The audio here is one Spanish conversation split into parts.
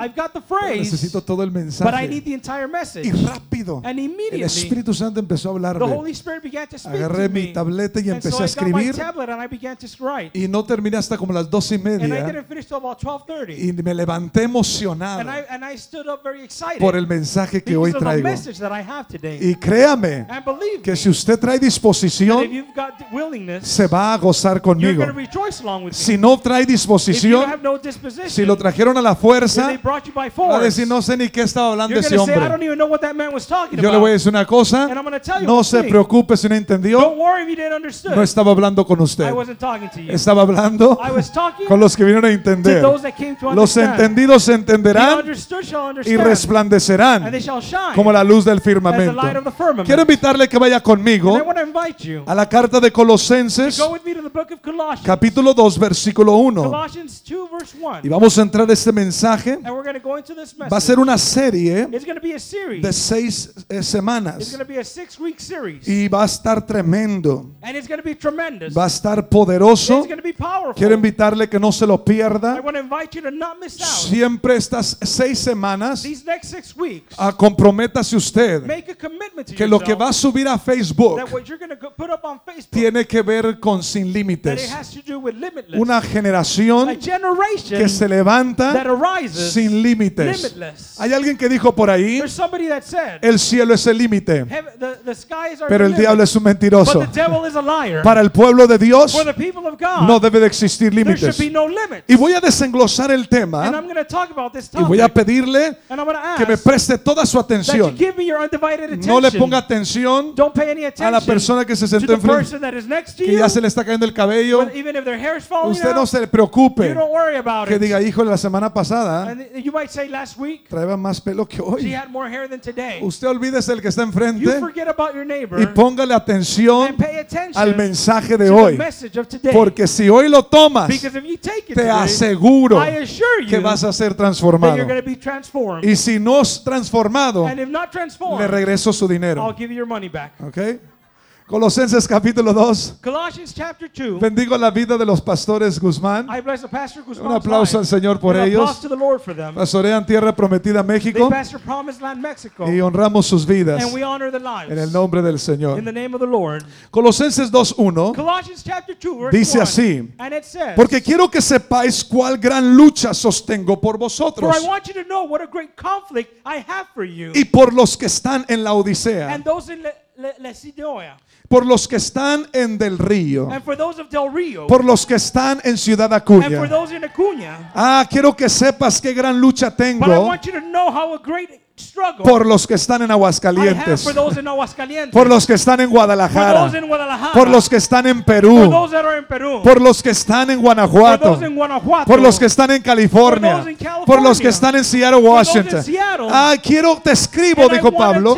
I've got the Pero phrase, necesito todo el but I mensaje. need the entire message. Y rápido, And el immediately, Espíritu Santo empezó a the hablarme. Holy Spirit began to speak Agarré to mi me. tableta y And so empecé a I got my escribir. tablet and I began to write. Y no terminé hasta como las dos y And I media. didn't finish till about 12:30. Y me levanté emocionado And I and I stood up very excited por el mensaje que hoy because of the traigo. message that I have today. Y créame And believe que me, si usted trae that if disposición, you've got willingness, se va a gozar you're conmigo. going to rejoice along with me. Si no trae If you disposición, have no disposition, si lo trajeron a la fuerza, they brought you by va a decir, no sé ni qué estaba hablando you're ese say, I don't hombre. even know what that man was talking Yo le voy a about. decir una cosa, And I'm tell you no one se thing. preocupe si no entendió, Don't worry if you didn't understand. no estaba hablando con usted. I wasn't talking to you. Estaba hablando I was talking con los que vinieron a to entender. those that came to Los understand. entendidos entenderán understood shall y understand. And resplandecerán they shall shine como la luz del firmamento. light of the firmament. Quiero invitarle que vaya And I conmigo want to invite you a la carta de Colosenses, go with me to the book of Colossians. capítulo 2, versículo 1. Colossians 2 verse 1. Y vamos a entrar a este mensaje. And we're going to go into this message. Va a ser una serie It's going to be a series. de seis eh, It's semanas going to be a six-week series. y va a estar tremendo. And it's going to be tremendous. Va a estar It's poderoso. going to be powerful. Quiero invitarle que no se lo I pierda. want to invite you to not miss out. Siempre estas seis semanas, These next six weeks, ah, comprométase usted make a commitment to que lo que va a subir a Facebook that what you're going to put up on Facebook tiene que ver con sin that it límites. has to do with limitless. Una a generación generation que se that levanta arises sin límites. Hay alguien que dijo por ahí, el cielo es el límite, "Heaven- the, the skies are pero el diablo es un mentiroso. Para el pueblo de Dios no debe de existir límites. Y voy a desenglosar el tema y voy a pedirle que me preste toda su atención. No le ponga atención a la persona que se sentó enfrente, que ya se le está cayendo el cabello. Usted no se preocupe que diga, hijo, la semana pasada you might say last week traía más pelo que she hoy. had more hair than today. Usted olvídese el que está You enfrente forget about your neighbor y póngale atención and pay attention al mensaje de to the hoy. message of today. Porque si hoy lo tomas, because if you take it te today, aseguro I assure you que vas a ser that transformado. you're going to be transformed. Y si no es transformado, and if not transformed, le regreso su I'll dinero. give you your money back. ¿Ok? Colosenses capítulo 2. Colossians chapter 2. Bendigo la vida de los pastores Guzmán. I bless the pastor Un aplauso al. Señor por ellos. applause to the Lord for them. Pastorean Tierra Prometida, They México. pastor Promised Land, Mexico. Y honramos sus vidas And we honor the lives. en el nombre del In Señor. the name of the Lord. Colosenses 2.1 Colossians chapter 2, verse dice 1. así. And it says, Porque quiero que sepáis cuál gran lucha sostengo por For vosotros I want you to know what a great conflict I have for you y por los que están en la Odisea, and those in Le- por los que están en Del Río, and for those of Del Rio, por los que están en Ciudad and for Acuña. those in Acuña. Ah, quiero que sepas qué gran lucha But I tengo want you to know how a great por los que están en Aguascalientes, por los que están en for Guadalajara, por los que están en for Perú, those that are in Perú, por los que están en Guanajuato, those in Guanajuato, por los que están en California, For those in California. por los que están en Seattle, Washington. Seattle. Ah, quiero, te escribo, dijo Pablo,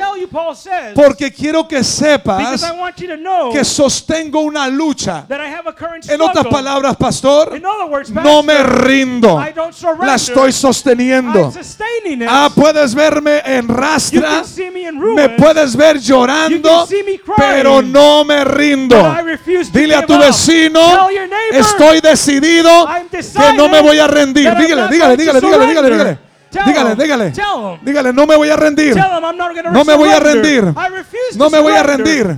porque quiero que sepas I want you to know que sostengo una lucha. that I have a current En otras palabras, pastor, in other words, no me rindo, I don't surrender. la estoy sosteniendo. Ah, puedes verme en you rastra, me puedes ver llorando, crying, pero no me rindo. Dile a tu vecino, neighbor, estoy decidido que no me voy a rendir. Dígale, dígale, dígale, dígale, dígale, dígale. Dígale, dígale. Dígale, no me voy a rendir. No me voy a rendir. I refuse No to me voy a rendir.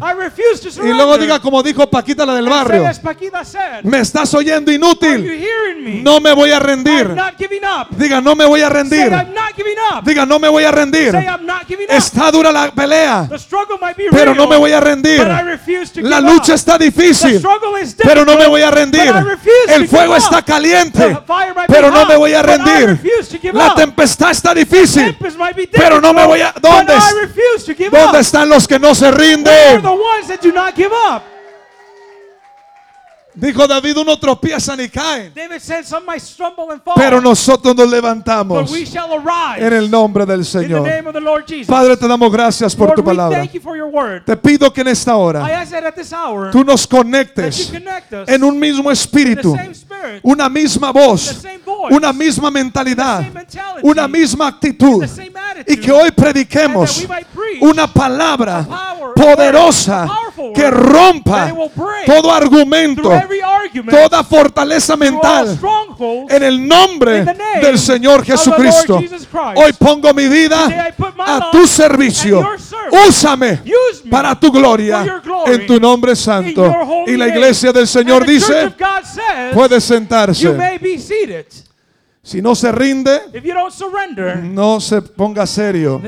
Y luego diga como dijo Paquita la del barrio, me estás oyendo inútil. No me voy a rendir. Diga, no me voy a rendir. Diga, no me voy a rendir. Está dura la pelea, pero no me voy a rendir. La give lucha está difícil, pero no me voy a rendir. El fuego está caliente, pero no me voy a rendir. La tempestad está difícil, pero no me voy a- ¿Dónde ¿Dónde están los que no se rinden? Dijo David, uno tropiezan y caen, David said, some might stumble and fall, pero nosotros nos but levantamos we shall arise en el nombre del in the Señor. name of the Lord Jesus. Padre, te damos gracias por Lord, tu palabra. you. Te pido que en esta hora hour tú nos conectes en un mismo espíritu, una misma voz, una misma mentalidad, una misma actitud. Y que hoy prediquemos una palabra poderosa que rompa todo argumento, toda fortaleza mental. En el nombre del Señor Jesucristo. Hoy pongo mi vida a tu servicio. Úsame para tu gloria en tu nombre santo. Y la iglesia del Señor dice, puede you sentarse. may be seated. Si no se rinde, no se ponga serio.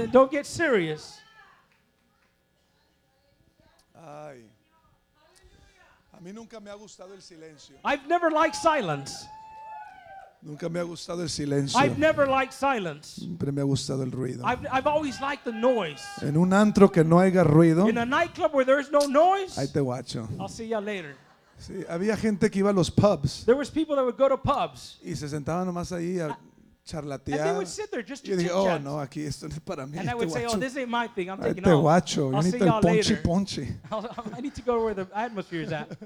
Mí nunca me ha gustado el silencio. I've never liked silence. Nunca me ha gustado el silencio. I've never liked silence. Siempre me ha gustado el ruido. I've, I've always liked the noise. En un antro que no haya ruido, In a nightclub where there's no noise, ahí te guacho. I'll see y'all later. Sí, había gente que iba a los pubs There was people that would go to pubs y se sentaban nomás ahí a charlatear. would sit there just Y yo dije, oh, no, aquí esto no es para mí. And I Este would say, oh, this ain't my thing. I'm Ahí taking te off. guacho. Yo I'll see necesito el y'all later. I need to go where the atmosphere is at.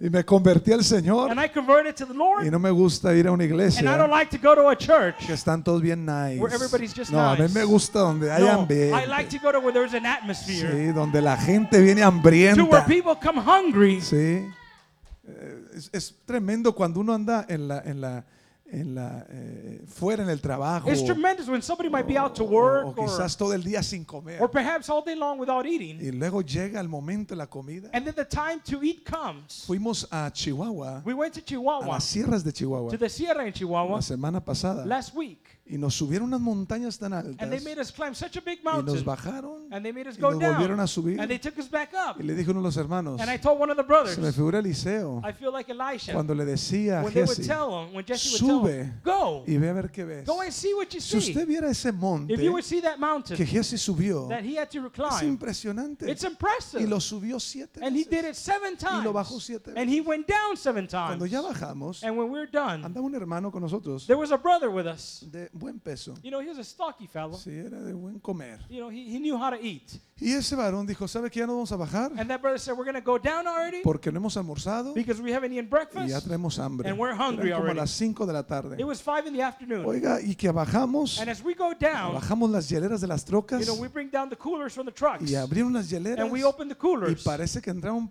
Y me convertí al Señor And I converted to the y Lord. no me gusta ir a una And I iglesia don't like to go to a church. que están todos bien. Where everybody's just no, a mí nice. me gusta donde hay No. I like to go to where there's an atmosphere. Sí, donde la gente viene To where hambrienta. people come hungry. Sí. Eh, Es, es tremendo cuando uno anda en la, en la, en la, eh, fuera en el trabajo. It's tremendous when somebody might be out to work o or, quizás todo el día sin comer. or perhaps all day long without eating. Y luego llega el momento de la comida. And then the time to eat comes. Fuimos a Chihuahua, We went to a Chihuahua, las sierras de Chihuahua, to the Sierra in Chihuahua la semana pasada. last week. Y nos subieron unas montañas tan And they altas made us climb such a big y nos mountain. bajaron And they made us y nos volvieron down. a subir. And they took us back up. Y le dijo uno de los hermanos, And I told one of the brothers, se me figura Eliseo, I feel like Elisha. cuando le decía a When would Jesse, tell him, when Jesse sube him, go, y ve a ver qué ves. go and see what you Si usted viera ese monte If you would see that que mountain Jesse subió, that he had to es impresionante. it's Y lo subió siete And he veces. did it seven Y lo bajó times. siete And he went down seven Cuando times. ya bajamos, And when we we're done, andaba un hermano con nosotros there was a brother with us. de buen peso. You know, he was a stocky fellow. Sí, era de buen comer. You know, he, he knew how to eat. Y ese varón dijo, ¿sabe que ya no vamos a bajar? And that brother said, We're going to go down already Porque no hemos almorzado because we haven't eaten y ya breakfast. tenemos hambre. And we're hungry Eran como a already. las 5 de la tarde. It was five in the afternoon. Oiga, y que bajamos, And as we go down, bajamos las hieleras de las trocas you know, we bring down the coolers from the trucks. y abrieron las hieleras And we open the y coolers. parece que entraron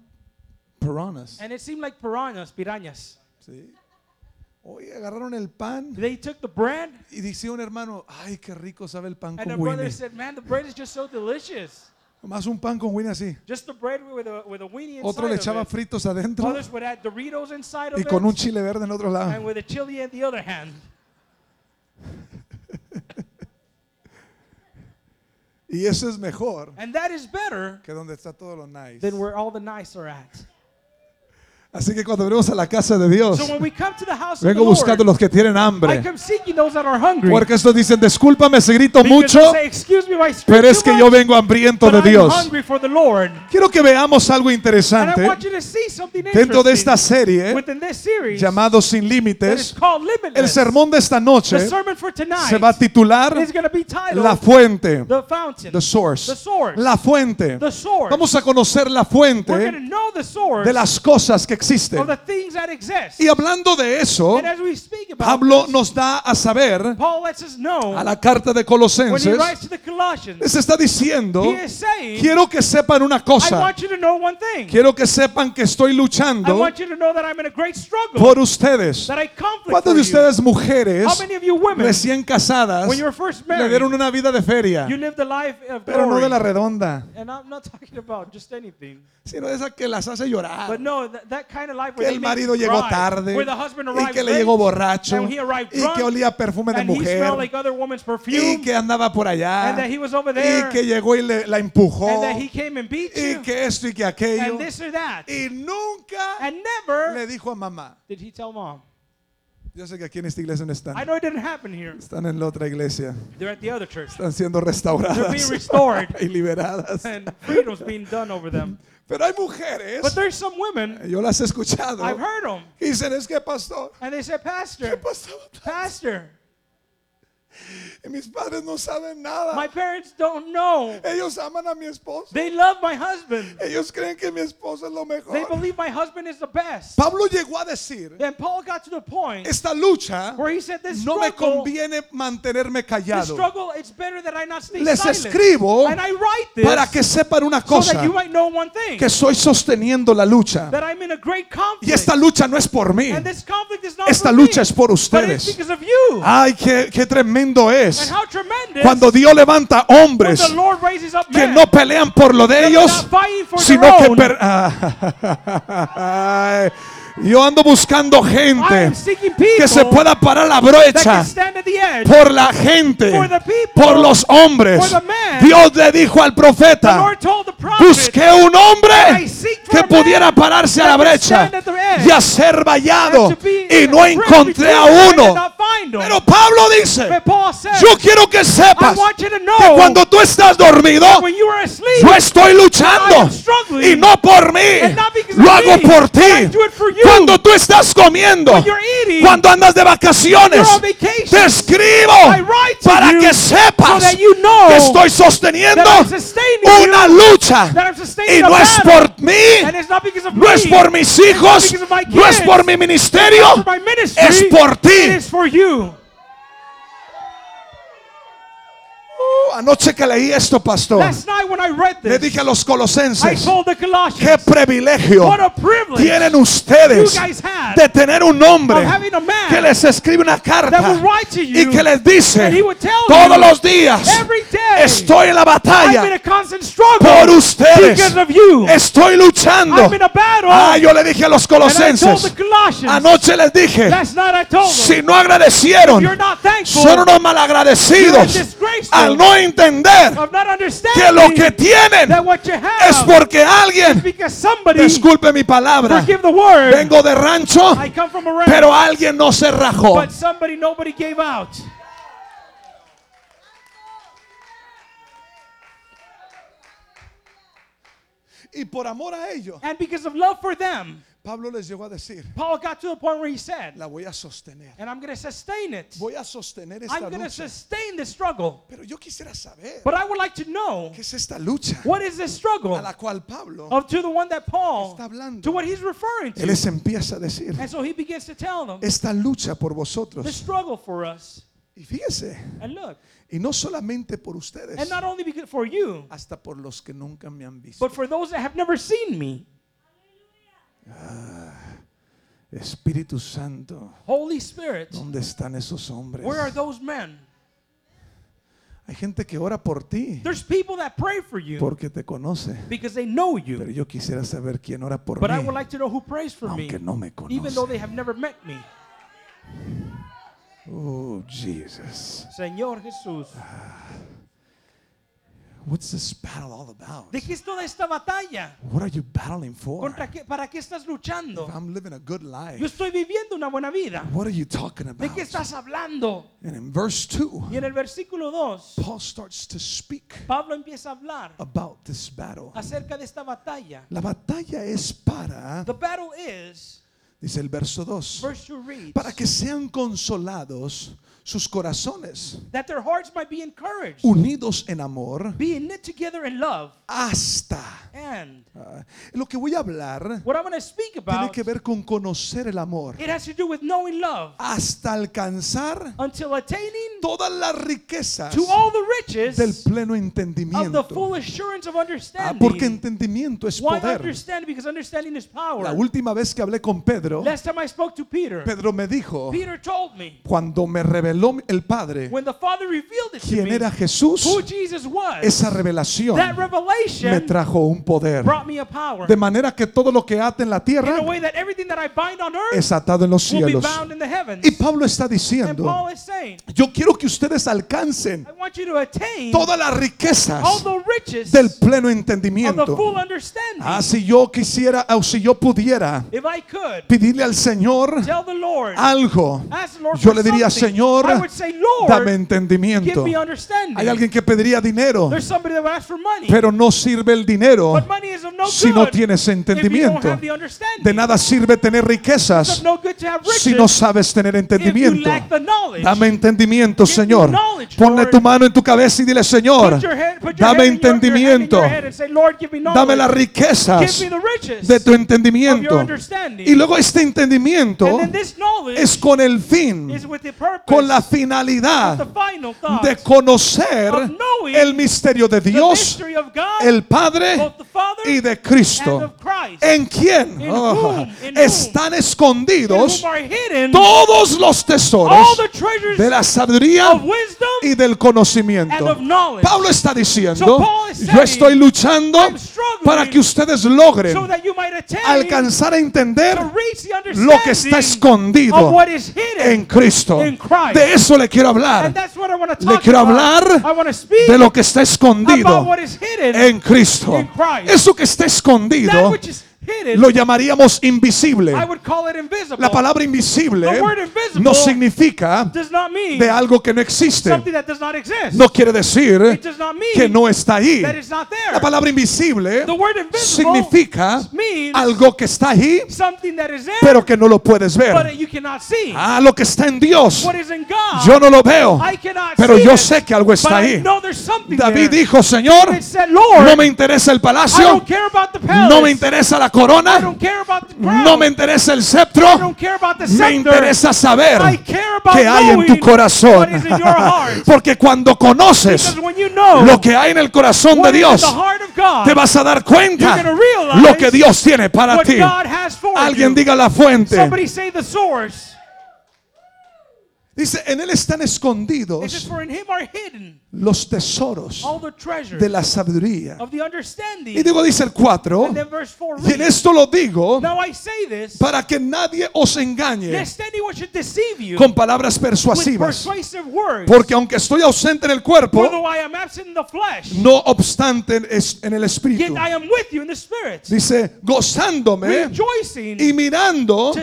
piranhas. And it seemed like piranhas, pirañas. Sí. Oye, agarraron el pan They took the bread, y decía un hermano, ay, qué rico sabe el pan and the con brother Winnie. said, Man, the bread is just so delicious. Más un pan con Winnie así. Just the bread with a, with a weenie inside Otro le of echaba it. fritos adentro Others would add Doritos inside of y it. con un chile verde en otro and lado. with a chili in the other hand. Y eso es mejor And that is better que donde está todo lo nice. than where all the nice are at. Así que cuando venimos a la casa de Dios, So when we come to the house vengo buscando Lord, los que tienen hambre. Porque estos dicen, discúlpame si grito mucho, say, me, pero es que much, yo vengo hambriento de Dios. Quiero que veamos algo interesante dentro de esta serie series llamado Sin Límites. El sermón de esta noche se va a titular La Fuente, The Fountain. the source. The source. La fuente. The source. Vamos a conocer la fuente de las cosas que existen. Y hablando de eso, and as we speak about Pablo nos da a saber Paul lets us know a la carta de Colosenses, les está diciendo, quiero que sepan una I cosa, want you to know one thing. quiero que sepan que estoy I luchando want you to know that I'm in a great struggle. por ustedes. that I conflict ¿Cuántos for de you. ustedes mujeres How many of you women, recién casadas le dieron una vida de feria? you lived a life of Pero no de la redonda, and I'm not talking about just anything. sino de esa que las hace llorar. Que el marido llegó tarde where the husband y arrived que le llegó borracho and he arrived y que olía perfume de mujer y que andaba por allá y que llegó y le- la empujó y you, que esto y que aquello y nunca le dijo a mamá. did he tell mom. Yo sé que aquí en esta iglesia no están. I know it didn't happen here. Están en la otra iglesia. They're at the other church. Están siendo restauradas y liberadas. Pero hay mujeres, But there's some women, yo las he escuchado, I've heard them, que dicen, es que pastor, and they said, ¿qué Pastor, pastor? Mis padres no saben nada. My parents don't know. Ellos aman a mi esposo. They love my husband. Ellos creen que mi esposo es lo They mejor. believe my husband is the best. Pablo llegó a decir, Then Paul got to the point esta lucha where he said, This no me conviene mantenerme this callado. struggle, it's better that I not stay Les silent. escribo and I write this Para que sepan una so that cosa, you might know one thing. que soy sosteniendo la lucha. that I'm in a great conflict. Y esta lucha no es por mí. and this conflict is not Esta for lucha me, es por but it's ustedes. because of you. Ay, qué, qué tremendo es cuando Dios levanta hombres que no pelean por lo de ellos, sino que yo ando buscando gente que se pueda parar la brecha por la gente, por los hombres. Dios le dijo al profeta, busqué un hombre que pudiera pararse a la brecha y a ser vallado y no encontré a uno. Pero Pablo dice, yo quiero que sepas que cuando tú estás dormido, yo estoy luchando y no por mí, lo hago por ti. Cuando tú estás comiendo, cuando andas de vacaciones, te escribo para que sepas so that you know que estoy sosteniendo una lucha y no es por mí, no es por mis hijos, no es por mi ministerio, es por ti. Is for you. Uh, Anoche que leí esto, pastor, Last night when I read le dije a los colosenses, qué privilegio tienen ustedes de tener un hombre que les escribe una carta y que les dice todos los días estoy en la I'm in batalla a constant struggle por ustedes. estoy luchando. I'm in a battle. ah yo le dije a los colosenses anoche les dije si no agradecieron you're not thankful. son unos malagradecidos al no entender que lo que tienen that what you have es porque alguien disculpe mi palabra. word, vengo de rancho I come from a ranch, pero alguien no se rajó. but somebody nobody gave out. y por amor a ellos And because of love for them, Pablo les llegó a decir Paul got to the point where he said, la voy a sostener and I'm going to sustain it. voy a sostener esta I'm going to lucha sustain the struggle. pero yo quisiera saber But I would like to know qué es esta lucha what is this struggle a la cual Pablo of to the one that Paul, está hablando to what he's referring él to. les empieza a decir And so he begins to tell them esta lucha por the vosotros struggle for us. y fíjese And look, y no solamente por ustedes and not only because for you, hasta por los que nunca me han visto but for those that have never seen me. Espíritu Santo Holy Spirit, ¿dónde están esos hombres? where are those men? hay gente que ora por ti There's people that pray for you porque te conoce because they know pero you. yo quisiera saber quién ora por But I mí would like to know who prays for me, aunque no me even though conoce they have never met me. oh Jesus Señor Jesús. What's this battle all about ¿De qué es toda esta batalla? what are you battling for ¿Contra qué, ¿Para qué estás luchando? If I'm living a good Yo life estoy viviendo una buena vida. what are you talking ¿De about qué estás hablando? and in verse 2 Y en el versículo 2, Paul starts to speak Pablo empieza a hablar about this battle acerca de esta batalla. la batalla es para The battle is, dice el verso 2 verse 2 reads, para que sean consolados sus corazones that their hearts might be encouraged, unidos en amor being knit together in love. hasta And Ah, lo que voy a hablar what I'm going to speak tiene about, que ver con conocer el amor it has to do with knowing love hasta alcanzar until attaining todas las riquezas to all the riches del pleno of the entendimiento. full assurance of Ah, porque understanding. entendimiento es Why poder. understand? Because understanding is La power. última vez que hablé con Pedro, Last time I spoke to Peter, Pedro me dijo, Peter told me cuando me reveló el Padre when the Father revealed it to quién era Jesús, esa revelación that me trajo un poder. brought me a power. De manera que todo lo que ate en la tierra way that everything that I bind on earth es atado en los cielos. bound in the heavens. Y Pablo está diciendo, Paul is saying, yo quiero que ustedes alcancen I want you to attain todas las riquezas all the riches del pleno entendimiento. full understanding. Ah, si yo quisiera o si yo pudiera If I could pedirle al Señor algo, ask the Lord yo le diría, something, Señor, say, dame entendimiento. Hay alguien que pediría dinero, pero no sirve el dinero no si no tienes entendimiento. De nada sirve tener riquezas no si no sabes tener entendimiento. Dame entendimiento, Señor. Ponle tu mano en tu cabeza y dile, Señor, dame entendimiento, dame las riquezas de tu entendimiento. Y luego este entendimiento es con el fin, con la finalidad de conocer el misterio de Dios, el Padre y de Cristo. ¿En Oh, whom? In están escondidos todos los tesoros de la sabiduría y del conocimiento? Pablo está diciendo, yo estoy luchando para que ustedes logren alcanzar a entender lo que está escondido en Cristo. De eso le quiero hablar, Le quiero hablar de lo que está escondido en Cristo. Eso que está escondido lo llamaríamos invisible. I would call it invisible. La palabra invisible no significa does not mean de algo que no existe. something that does not exist. No quiere decir It does not mean que no está ahí. that it's not there. La palabra invisible The word invisible significa means algo que está ahí, something that is there, pero que no lo puedes but ver. you cannot see. Ah, lo que está en Dios, what is in God, yo no lo veo, I cannot pero see yo sé que algo está ahí. David there. dijo, Señor, no me interesa el I palacio, don't care about the palace. no me interesa la corona, no me interesa el the me interesa saber qué hay en tu corazón. Porque cuando conoces lo que hay en el corazón de Dios, te vas a dar cuenta lo que Dios tiene para ti. Alguien you. diga la fuente. Somebody say the source. Dice, en él están escondidos los tesoros all the treasures de la sabiduría. of the understanding. Y digo, dice el 4, and then verse 4 y en esto lo digo this, para que nadie os engañe con palabras persuasivas. words. Porque aunque estoy ausente en el cuerpo, flesh, no obstante es- en el espíritu. Dice, gozándome y mirando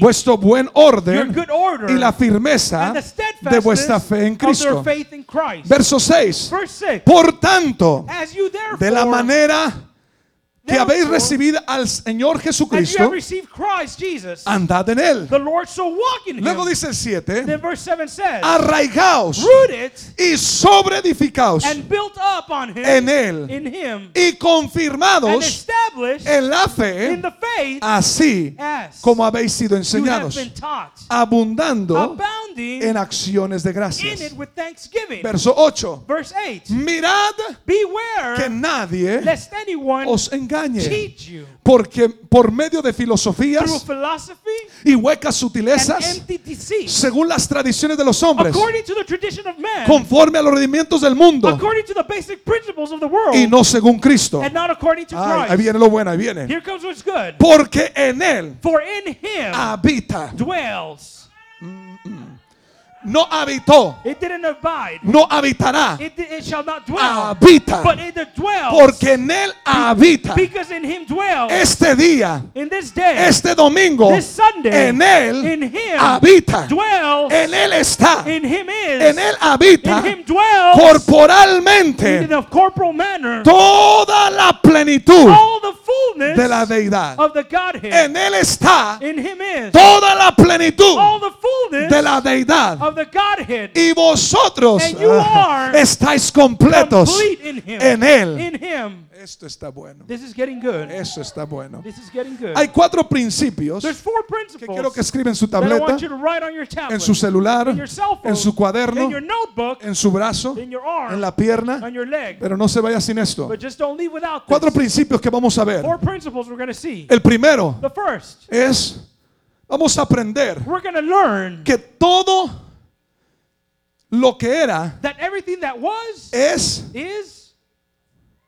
vuestro buen orden order y la firmeza de vuestra fe en Cristo. Christ. Verso 6. Verse 6. Por tanto, de la manera que habéis recibido al Señor Jesucristo, have received Christ Jesus, andad en él. the Lord so walk in Luego dice el 7, Then verse 7 says, arraigaos y sobreedificaos en él y confirmados en la fe, así as como habéis sido enseñados, abundando en acciones de gracias. Verso 8, Verse 8, mirad que nadie os engañe, you porque por medio de filosofías philosophy y huecas sutilezas, según las tradiciones de los hombres, conforme a los rendimientos del mundo y no según Cristo. Ay, ahí viene lo bueno, ahí viene. Porque en él habita, dwells. No habitó, It didn't abide. no habitará, It, it shall not dwell. habita, But it dwells. porque en él habita. Because in him dwells. Este día, in this day. este domingo, this Sunday. en él in him habita, dwells. en él está, in him is. en él habita in him dwells. corporalmente in a corporal manner. toda la plenitud all the fullness de la deidad. of the Godhead. En él está in him is. toda la plenitud all the fullness de la deidad. of. Y vosotros And you are estáis completos en él. Esto está bueno. This is getting good. Eso está bueno. This is getting good. Hay cuatro principios que quiero que escriba en su tableta, want you to write on your tablet, en su celular, en su cuaderno, en su brazo, en la pierna, pero no se vaya sin esto. Cuatro principios que vamos a ver. Four principles we're going to see. El primero The first, es, vamos a aprender que todo lo que era, that everything that was, es, is,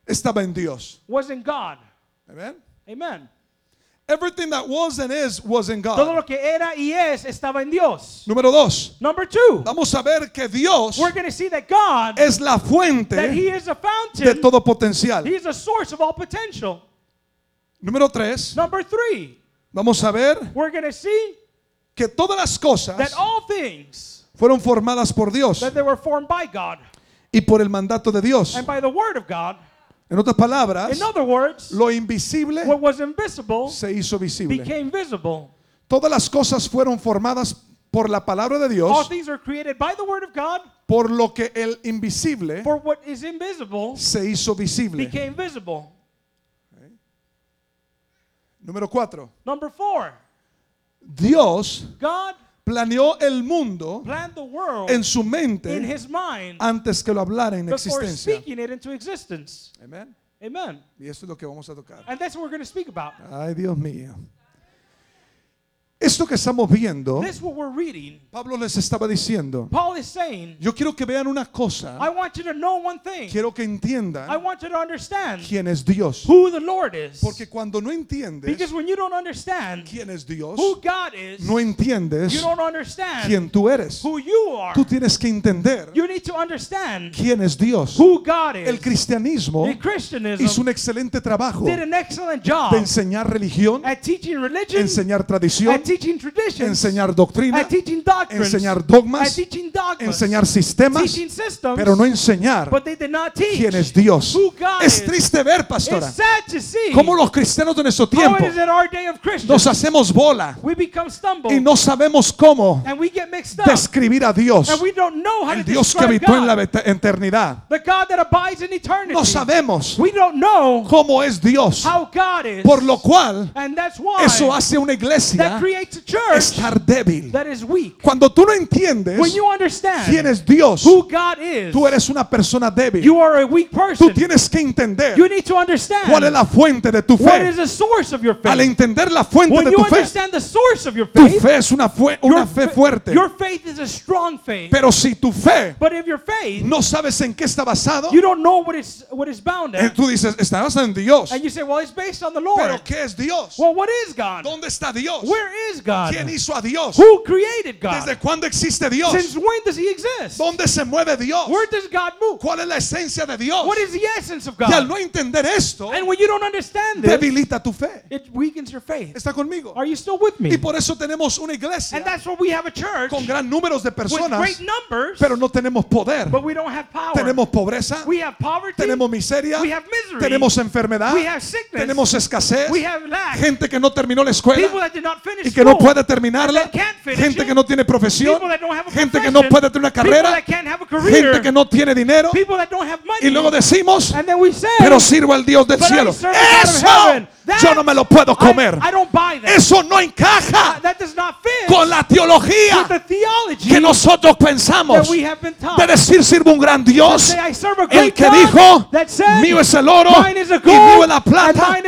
estaba en Dios. was in God. Amen. Amen. Everything that was and is was in Todo God. lo que era y es estaba en Dios. Número dos, Number two, vamos a ver que Dios we're going to see that God, es la that fuente He is a de fountain, todo potencial. He is a source of all potential. Número tres, Number three, vamos a ver we're going to see que todas las that cosas all things, fueron formadas por Dios that they were formed by God y por el mandato de Dios. and by the Word of God. En otras palabras, In other words, lo invisible what was invisible se hizo visible. became visible. Todas las cosas fueron formadas por la palabra de All Dios things are created by the Word of God por lo que el invisible For what is invisible se hizo visible. became visible. Número cuatro. Number four, Dios God planeó el mundo en su mente antes que lo hablara en existencia. Amén. Amen. Y esto es lo que vamos a tocar. And that's what we're going to speak about. Ay, Dios mío. Esto que estamos viendo, This is what we're reading. Pablo les estaba diciendo, Paul is saying, yo quiero que vean una cosa, I want you to know one thing. quiero que I entiendan want you to understand quién es Dios. who the Lord is. Porque cuando no entiendes Because when you don't understand quién es Dios, who God is, no entiendes you don't understand quién tú eres. who you are. Tú tienes que entender You need to understand quién es Dios. who God is. El cristianismo hizo un excelente trabajo did an excellent job de enseñar religión, at teaching religion, enseñar tradición, teaching traditions, enseñar doctrina, at teaching doctrines, enseñar dogmas, at teaching dogmas, enseñar sistemas, teaching systems, pero no enseñar but they did not teach quién es Dios. who God Es is. triste ver, pastora, It's sad to see cómo los cristianos de nuestro tiempo nos hacemos bola we y no sabemos cómo and we get mixed up describir a Dios, and we don't know how el to Dios que habitó en la eternidad. the God that abides in eternity. No sabemos we don't know cómo es Dios, how God is, por lo cual and that's why eso hace una iglesia estar débil. that is weak. Cuando tú no entiendes When you understand quién es Dios, who God is, tú eres una persona débil. you are a weak Tú person. tienes que entender You need to understand cuál es la fuente de tu what fe. is the source of your Al faith. entender la fuente When de you tu fe, understand the source of your tu faith, fe es una, fe fuerte. your faith is a strong faith. Pero si tu fe But if your faith, no sabes en qué está basado, you don't know what is what is bound at, tú dices, está basado en Dios. and you say, well, it's based on the Pero Lord. ¿qué es Dios? Well, what is God? ¿Dónde está Dios? Where is God? ¿Quién hizo a Dios? Who created God? ¿Desde cuándo existe Dios? Since when does He exist? ¿Dónde se mueve Dios? Where does God move? ¿Cuál es la esencia de Dios? What is the essence of Y al God? no entender esto, And when you don't understand this, debilita tu fe. it weakens your faith. ¿Está conmigo? Are you still with Y me? por eso tenemos una iglesia And that's why we have a church con gran número de with personas, great numbers, pero no tenemos poder. but we don't have power. Tenemos pobreza, We have poverty. tenemos miseria, We have misery. tenemos enfermedad, We have sickness. tenemos escasez, We have lack. gente que no terminó la People escuela that did not finish y que no puede terminarla, gente que no tiene profesión, gente que no puede tener una carrera, gente que no tiene dinero y luego decimos, pero sirvo al Dios del cielo. Eso yo no me lo puedo comer. Eso no encaja con la teología que nosotros pensamos de decir sirvo un gran Dios. El que dijo, mío es el oro y mío es la plata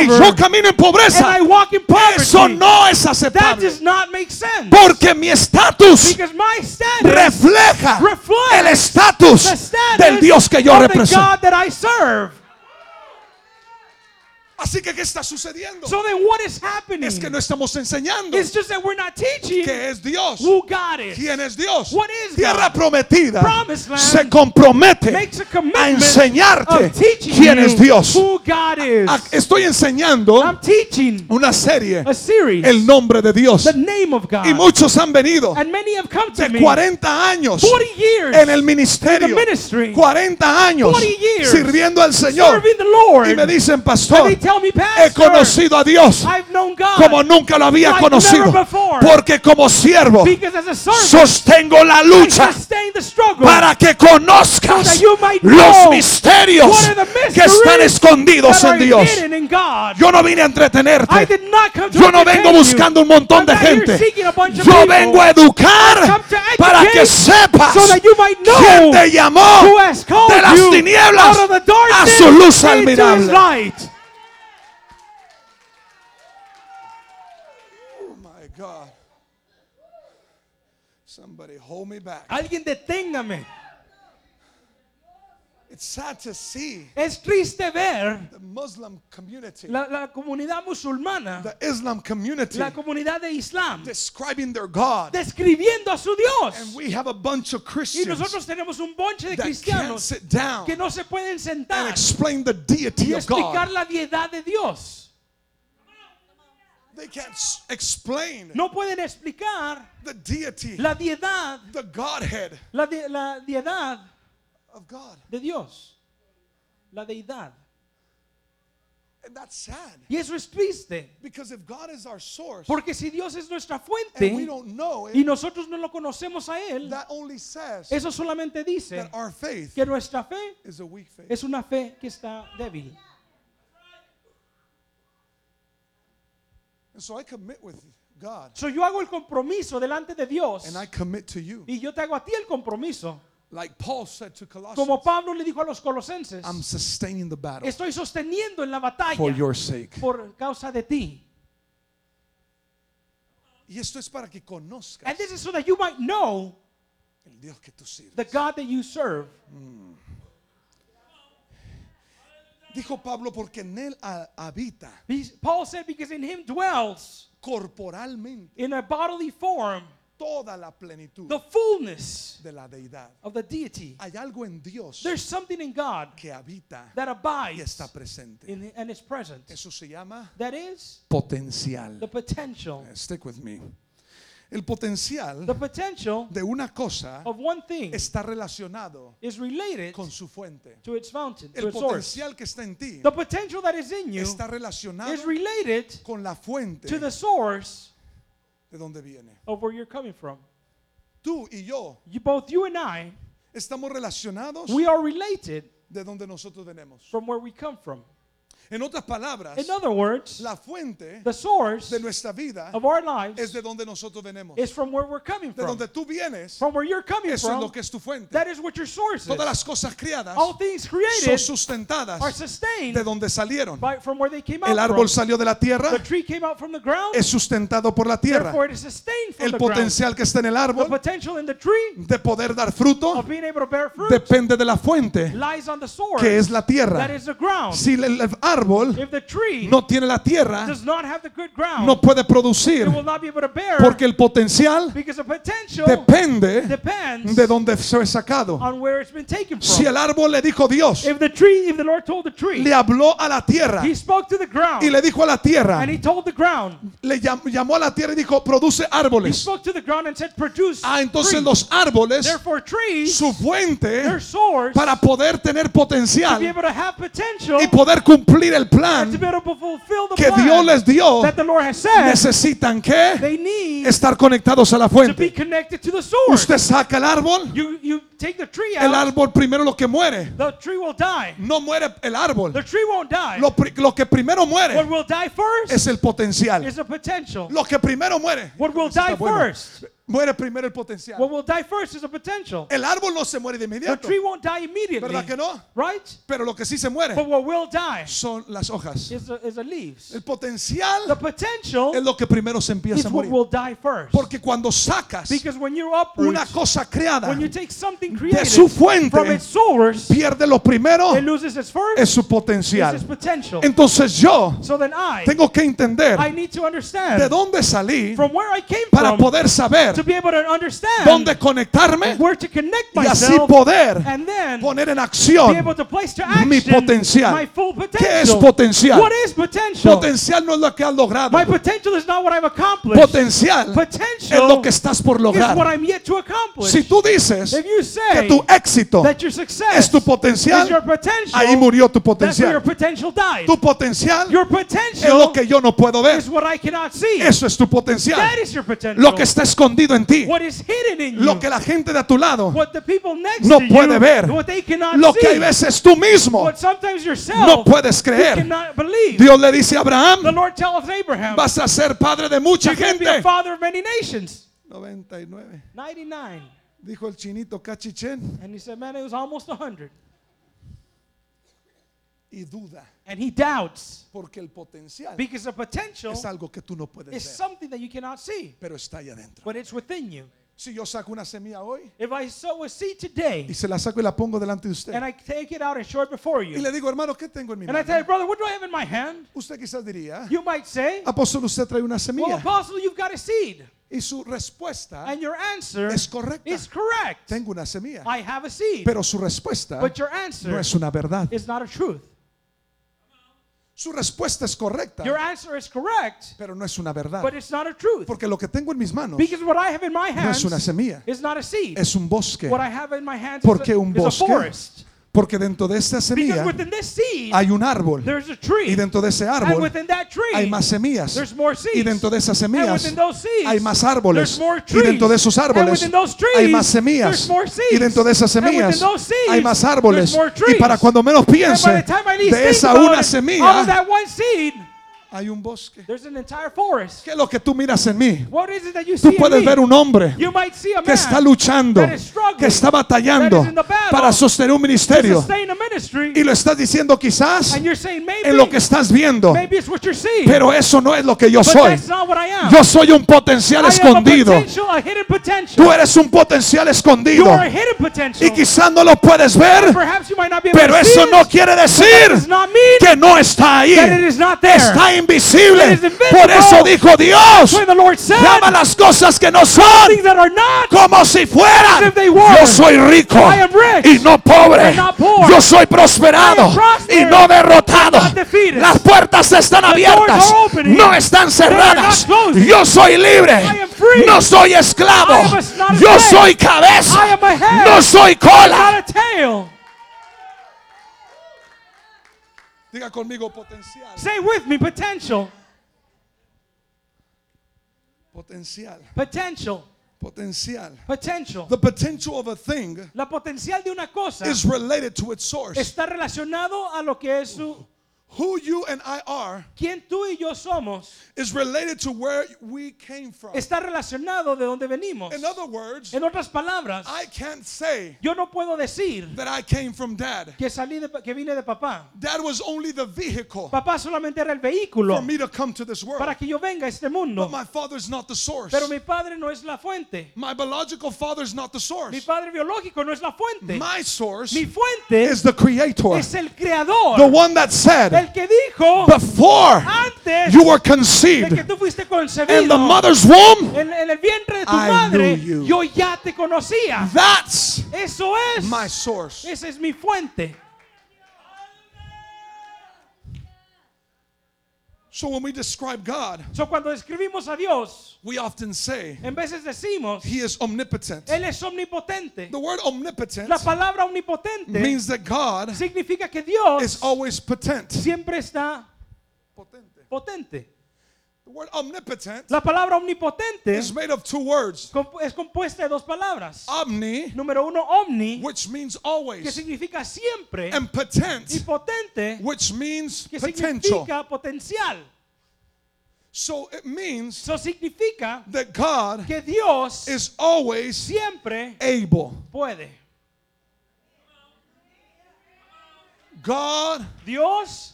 y yo camino en pobreza. Eso no es that aceptable does not make sense. porque mi estatus refleja el estatus del Dios que yo represento. God that I serve. Así que, ¿qué está sucediendo? So then what is happening? Es que no estamos enseñando It's just that we're not teaching es Dios. who God is. ¿Quién es Dios? What is Tierra God? prometida Promised land se compromete makes a enseñarte of teaching quién es Dios. who God is. A- Estoy enseñando I'm teaching una serie, a series, el nombre de Dios. the name of God. Y muchos han venido and many have come to de me 40 años 40 years en el ministerio. in the ministry, 40 años 40 years sirviendo al Señor. serving the Lord. Y me dicen, pastor, tell me, he conocido a Dios I've known God como nunca lo había like conocido. before. Porque como siervo servant, sostengo la lucha struggle para que conozcas los misterios que están escondidos en Dios. Yo no vine a entretenerte. Yo no vengo buscando un montón de gente. Yo vengo a educar para que sepas so quién te llamó de las tinieblas a su luz admirable. light. Oh my God. Somebody hold me back. Alguien deténgame. It's sad to see Es triste ver the Muslim community, la, la comunidad musulmana, the Islam community, la comunidad de Islam, describing their God. describiendo a su And Dios. we have a bunch of Y Christians nosotros tenemos un bonche de that can't cristianos sit down que no se pueden and sentar explain the deity y of God. explicar la diedad de Dios. They can't explain No pueden explicar the deity, la diedad, the Godhead la, de- la diedad of God. de Dios. La deidad. And that's sad. Y eso es triste. Because if God is our source Porque si Dios es nuestra and we fuente don't know y it, nosotros no lo conocemos a Él, that only says eso solamente dice that our faith que nuestra fe is a weak faith. es una fe que está débil. So I commit with God So yo hago el compromiso delante de Dios and I commit to you. y yo te hago a ti el compromiso. Like Paul said to Colossians, Como Pablo le dijo a los colosenses, I'm sustaining the battle estoy sosteniendo en la for batalla your sake. por causa de ti. Y esto es para que conozcas And this is so that you might know el Dios que tú sirves. the God that you serve. Dijo Pablo porque en él ha- habita Paul said, because in him dwells corporalmente in a bodily form toda la plenitud the fullness de la deidad. of the deity. Hay algo en Dios There's something in God que habita that y abides está presente. in, and is present. Eso se llama That is potencial. the potential. Stick with me. El potencial The potential de una cosa of one thing está relacionado is related con su fuente. to its fountain, to El its source. potencial que está en ti The potential that is in you está relacionado is related con la fuente to the source de donde viene. of where you're coming from. Tú y yo You, both you and I, estamos relacionados we are related de donde nosotros venimos. from where we come from. En otras palabras, In other words, la fuente the source de nuestra vida of our es de donde nosotros venimos. is from where we're coming De from. donde tú vienes, From where you're coming eso es from, lo que es tu fuente. that is what your source Todas is. las cosas criadas All things son created sustentadas are sustained de donde salieron. by, from where they came El out árbol from. salió de la tierra, The tree came out from the ground, es sustentado por la tierra. therefore it is sustained from El the ground. potencial que está en el The árbol potential in the tree de poder dar fruto of being able to bear fruit depende de la fuente, lies on the source que es la that tierra. is the ground. Si el el árbol If the tree no tiene la tierra, does not have the good ground, no puede producir, bear porque el potencial because the potential depende depends de donde fue sacado. on where it's been taken Si from. el árbol le dijo Dios, If the tree, if the Lord told the tree, le habló a la tierra he spoke to the ground y le dijo a la tierra, ground, le llam- llamó a la tierra y dijo, produce árboles. said, Ah, entonces trees. los árboles, Therefore, trees, su fuente para poder tener potencial y poder cumplir el and to plan que Dios les dio, necesitan que estar conectados a la fuente. Usted saca el árbol, You, you take the tree el árbol primero lo que muere, the tree will die. no muere el árbol. The tree won't die. Lo, lo que primero What muere will die first es el potencial. is the potential. Lo que primero muere, What will die bueno. first? Muere primero el potencial. What will die first is the potential. El árbol no se muere de The inmediato, tree won't die immediately, ¿verdad que no? right? Pero lo que sí se muere But what will die son las hojas. is the, is the leaves. El potencial potential es lo que primero se is empieza a what morir. will die first. Porque cuando sacas Because when you uproot, una cosa creada when you take something de created su fuente, from its source, pierde lo primero, it loses its first, es su is potencial. its potential. Entonces yo So then I, tengo que entender I need to de understand dónde salí from where I came para from poder saber to be able to understand dónde conectarme where to connect y así myself poder and then poner en be acción able to place to mi action potencial. my full ¿Qué es potential. potencial? What is potential? Potencial no es lo que has logrado. My potential is not what I've accomplished. Potencial es potential lo que estás por is what lograr. I'm yet to accomplish. Si tú dices if you que tu éxito that your success es tu is potencial, your potential, ahí murió tu that's where your potencial. potential died. Tu potencial your es lo potential que yo no puedo ver. is what I cannot see. Eso es tu potencial. that is your potential. Lo que está escondido en ti. what is hidden in you. Lo que la gente de a tu lado what the people next no puede ver. what they cannot Lo que hay veces tú mismo no puedes creer. Dios le dice a the Abraham, Lord tells Abraham, vas a ser padre de mucha gente. father of many nations. 99. 99. Dijo el chinito cachichén And he said, man, it was almost 100. y duda. And he doubts Porque el potencial because the potential es algo que tú no puedes is ver. something that you cannot see, Pero está ahí adentro. but it's within you. Si yo saco una semilla hoy If I sow a seed today y se la saco y la pongo delante de usted and I take it out and show it before y you, le digo, hermano, ¿qué tengo en mi and I mano? tell you, brother, what do I have in my hand? Usted quizás diría, You might say, apóstol, usted trae una well, semilla. apostle, you've got a seed. Y su respuesta, And your answer Es correcta. is correct. tengo una semilla. I have a seed. Pero su respuesta But your answer no es una verdad. is not a truth. Su respuesta es correcta, Your answer is correct, pero no es una verdad. but it's not a truth. Porque lo que tengo en mis manos Because what I have in my no es una semilla, is not a seed. es un bosque. What I have in my hands ¿Por is qué a, un is a bosque? forest. Porque dentro de esta semilla seed, hay un árbol. there's a tree. Y dentro de ese árbol tree, hay más semillas. there's more seeds. Y dentro de esas semillas seeds, hay más árboles. more Y trees. dentro de esos árboles trees, hay más semillas. seeds. Y dentro de esas semillas seeds, hay más árboles. Y para trees. cuando menos piense de esa una semilla hay un bosque. there's an entire forest. ¿Qué es lo que tú miras en mí? What is it that you Tú see in puedes me? ver un hombre you might see a que man está luchando, that is struggling, que está batallando that is in the battle para sostener un to ministerio. sustain a ministry, Y lo estás diciendo quizás and you're saying maybe, en lo que estás viendo. maybe it's what you're seeing, Pero eso no es lo que yo but soy. that's not what I am. Yo soy un potencial I am a escondido. potential, a hidden potential. Tú eres un potencial you escondido. are a hidden potential. Y quizás no lo puedes ver, Perhaps you might not be able pero to see eso it, no quiere that decir does not mean que no está ahí. that it is not there. Está invisible. Invisible. Por eso dijo Dios, llama las cosas que no son como si fueran. Yo soy rico y no pobre. Yo soy prosperado y no derrotado. Las puertas están abiertas, no están cerradas. Yo soy libre, no soy esclavo. Yo soy cabeza, no soy cola. a tail. Diga conmigo potencial. Say with me, potential, Potencial. potential, Potencial. potential. The potential of a thing La potencial de una cosa is related to its source. está relacionado a lo que es su Who you and I are quién tú y yo somos. is related to where we came from. Está relacionado de donde venimos. In other words, En otras palabras, I can't say yo no puedo decir that I came from dad. que salí de, que vine de papá. Dad was only the vehicle Papá solamente era el for me to come to this world. para que yo venga a este mundo. But my father's not the source. Pero mi padre no es la fuente. My biological father's not the source. Mi padre biológico no es la fuente. My source Mi fuente is the creator. es el creador. The one that said, El que dijo before antes you were de que conceived tú fuiste in the mother's womb, en, en el vientre de tu I madre, knew you. yo ya te conocía. that's Eso es. my source. Esa es mi fuente. So when we describe God, So, cuando describimos a Dios, we often say en veces decimos, he is omnipotent. Él es omnipotente. The word omnipotent La palabra omnipotente means that God significa que Dios is always potent. siempre está Potente. potente. The word omnipotent La palabra omnipotente is made of two words. es compuesta de dos palabras. Omni, Número uno, omni, which means que always, significa siempre, and y potent, potente, which means que potential. significa potencial. So it means significa that God que Dios is always siempre able. puede. God Dios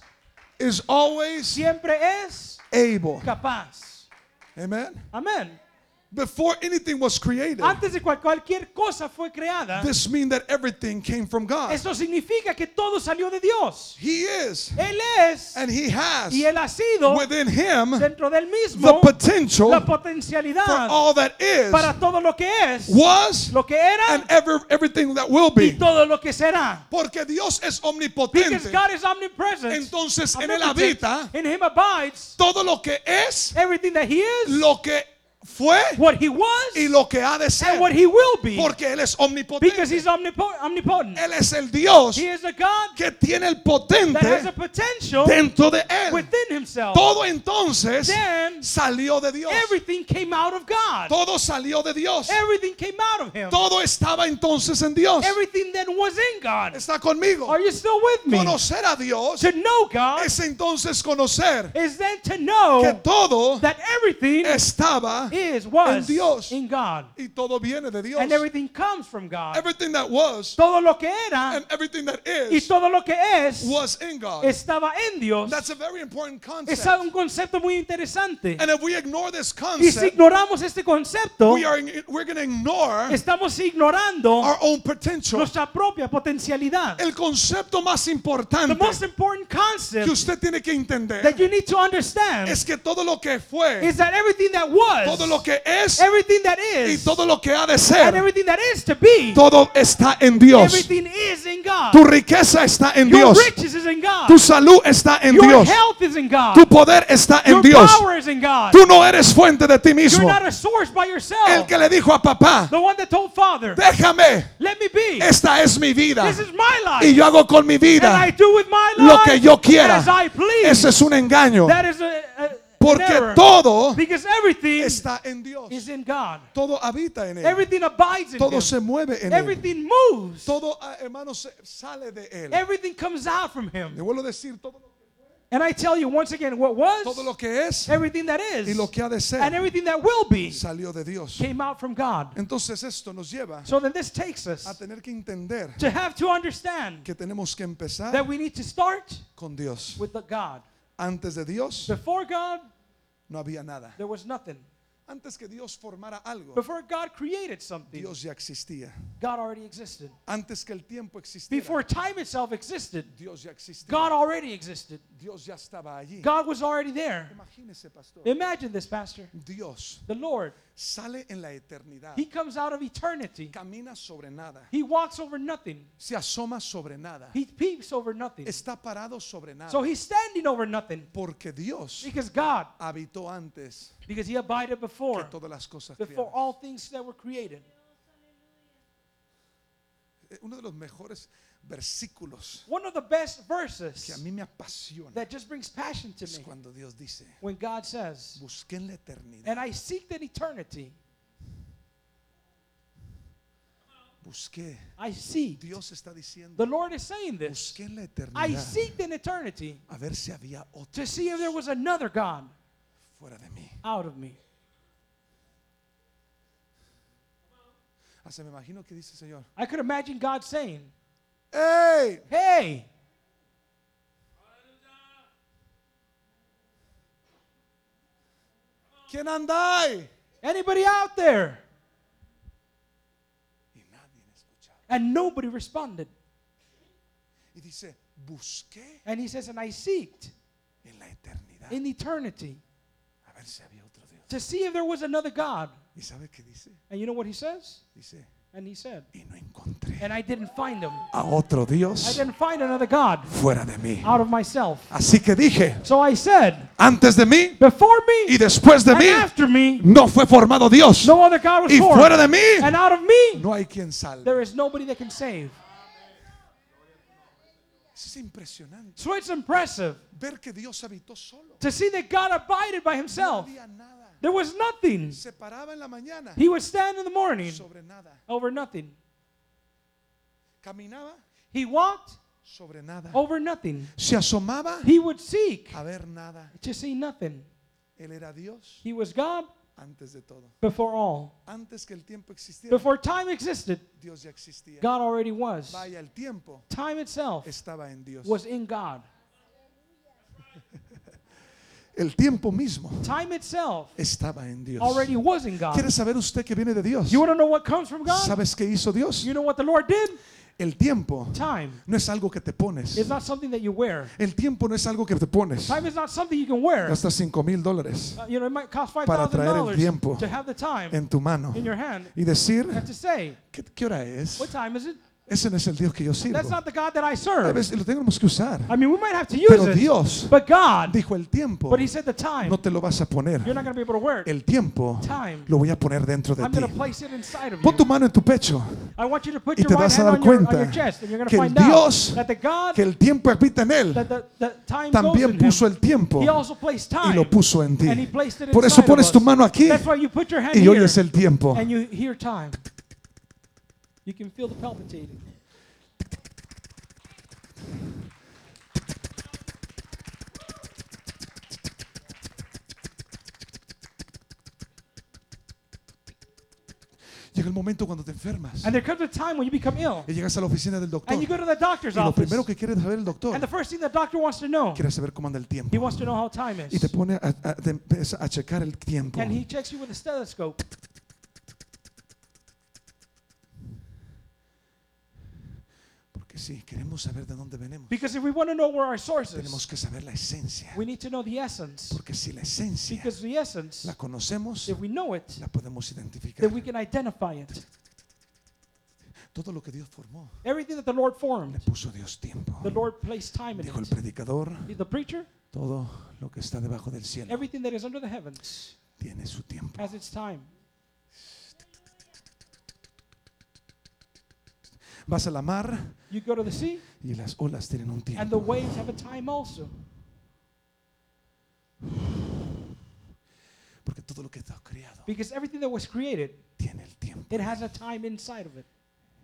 is always siempre es able. capaz. Amen. Amén. Before anything was created, Antes de cual- cualquier cosa fue creada, this means that everything came from God. esto significa que todo salió de Dios. He is, Él es and He has y Él ha sido within Him dentro del the mismo potential la for potencialidad all that is, para todo lo que es, was, lo que era and ever everything that will y be. todo lo que será. Porque Dios es Because omnipotente. God is omnipresent. Entonces en él habita In Him abides todo lo que es, everything that He is, lo que fue what He was, y lo que ha de and ser. what He will be. Porque Él es Because omnipotente. He's omnipo- omnipotent. Él es el Dios He is a God que tiene el that has a potente potential dentro de Él. within Himself. Todo entonces Then salió de Dios. everything came out of God. Todo salió de Dios. Everything came out of Him. Todo estaba entonces en Dios. Everything then was in God. Está conmigo. Are you still with me? Conocer a Dios To know God es entonces conocer is then to que know todo that everything estaba is was Dios. in God. y todo viene de Dios. And everything comes from God. Everything that was Todo lo que era and everything that y is todo lo que es was in God. estaba en Dios. That's a very important Es concept. un concepto muy interesante. And if we ignore this Y si concept, ignoramos este concepto, we are we're going to ignore estamos ignorando our own potential. nuestra propia potencialidad. El concepto más The importante most important que concept usted tiene que entender that you need to understand es que todo lo que fue, is that everything that was, todo lo que es everything that y todo lo que ha de and ser, everything that is to be, todo está en Dios. everything is in God. Tu riqueza está en Your Dios. riches is in God. Tu salud está en Your Dios. health is in God. Tu poder está en Your Dios. power is in God. Tú no eres fuente de ti You're mismo. not a source by yourself. El que le dijo a papá, The one that told Father, déjame, let me be. esta es mi vida. This is my life. Y yo hago con mi and I vida do with my lo que yo quiera. as I please. Ese es un engaño. that is a, a, an Porque todo Because everything está en Dios. is in God. Todo habita en Él. Everything abides in Todo Him. se mueve en Él. Everything moves. Todo, ah, hermano, sale de Él. Everything comes out from Le Him. vuelvo a decir, todo And I tell you once again, what was, todo lo que es everything that is, y lo que ha de and everything that will be, salió de Dios. came out from God. Entonces esto nos lleva So then this takes us a tener que entender to have to understand que tenemos que empezar that we need to start con Dios. with the God. Antes de Dios Before God, no había nada. there was nothing. Antes que Dios formara algo, Before God created something, Dios ya existía. God already existed. Antes que el tiempo existiera, Before time itself existed, Dios ya existía. God already existed. Dios ya estaba allí. God was already there. Imagínese, pastor. Imagine this, Pastor. Dios The Lord, sale en la eternidad. He comes out of eternity. Camina sobre nada. He walks over nothing. Se asoma sobre nada. He peeps over nothing. Está parado sobre nada. So he's standing over nothing Porque Dios because God, habitó antes because He abided que before, todas las cosas before creadas. all things that were created. Eh, Uno de los mejores versículos One of the best que a verses mí me apasiona that just brings passion to es me cuando Dios dice, when God says, busqué en la eternidad, And I seek that eternity. busqué. I seek. Dios está diciendo, The Lord is saying this. busqué la I eternidad seeked in eternity a ver si había otro to see if there was another God fuera de mí. out of me. Hasta me imagino que dice Señor, I could imagine God saying, ¡Ey! Hey, ¿Quién andáis? anybody out there? Y nadie me escuchaba. And nobody responded. Y dice, busqué And he says, And I seeked en la eternidad in eternity a ver si había otro Dios. to see if there was another God. ¿Y sabe qué dice? And you know what he says? And he said, y no encontré And I didn't find him. a otro I Dios didn't find another God fuera de mí. out of myself. Así que dije, So I said, antes de mí Before y me después de and mí, after me, no fue formado Dios. no other God was Y formed. fuera de mí, And out of me, no hay quien salve. there is nobody that can save. Es impresionante So it's impressive ver que Dios habitó solo. to see that God abided by No himself. había nada. There was nothing. Se paraba en la mañana He would stand in the morning sobre nada. over nothing. Caminaba He walked sobre nada. over nothing. Se asomaba He would seek a ver nada. to see nothing. Él era Dios He was God antes de todo. before all. Antes que el tiempo existiera, Before time existed, Dios ya existía. God already was. Vaya, el tiempo Time itself estaba en Dios. was in God. El tiempo mismo Time itself estaba en Dios. already was in God. ¿Quiere saber usted que viene de Dios? You want to know what comes from God? ¿Sabes qué hizo Dios? You know what the Lord did? El tiempo Time no es algo que te pones. is not something that you wear. El tiempo no es algo que te pones. Time is not something you can wear. Gasta 5 mil dólares Uh, you know, it might cost five Para thousand traer el dollars tiempo to have the time en tu mano in your hand y decir, and to say, ¿qué, qué hora es? "What time is it?" Ese no es el Dios que yo sirvo. That's not the God that I A serve. veces lo tenemos que usar. I mean, we might have to use Pero it, Dios but God, dijo el tiempo, but He said the time. no te lo vas a poner. You're not going to be able to wear it. El tiempo Time. lo voy a poner dentro de I'm ti. going to place it inside of Pon tu you. mano en tu pecho. I want you to put Y your te right vas a hand dar on your, on cuenta your chest, and you're going to que el find Dios out that the God que el tiempo habita en él that the, the time goes también in puso him, el tiempo He also placed y time, lo puso en ti. and He placed it Por eso inside of pones tu us. mano aquí That's why you put your hand y here, oyes el tiempo. and you hear time. You can feel the palpitating. Llega el momento cuando te enfermas. And there comes a time when you become ill, y llegas a la oficina del doctor. And you go to the doctor's y lo office, primero que quiere saber el doctor. And the first thing the doctor wants to know, quiere saber cómo anda el he tiempo wants to know how time y te is, pone a, a- te empieza a checar el tiempo. and he checks you with a stethoscope. Porque sí, queremos saber de dónde venimos. Because if we want to know where our source Tenemos is, que saber la esencia. we need to know the essence. Porque si la esencia Because the essence, la conocemos, if we know it, la podemos identificar. then we can identify it. Todo lo que Dios formó, Everything that the Lord le formed, puso Dios tiempo. the Lord placed time in Dijo el it. predicador, The preacher, todo lo que está debajo del cielo everything that is under the heavens tiene su tiempo. has its time. Vas a la mar You go to the sea, y las olas tienen un and the tiempo. waves have a time also. Porque todo lo que está creado Because everything that was created, tiene el tiempo. it has a time inside of it.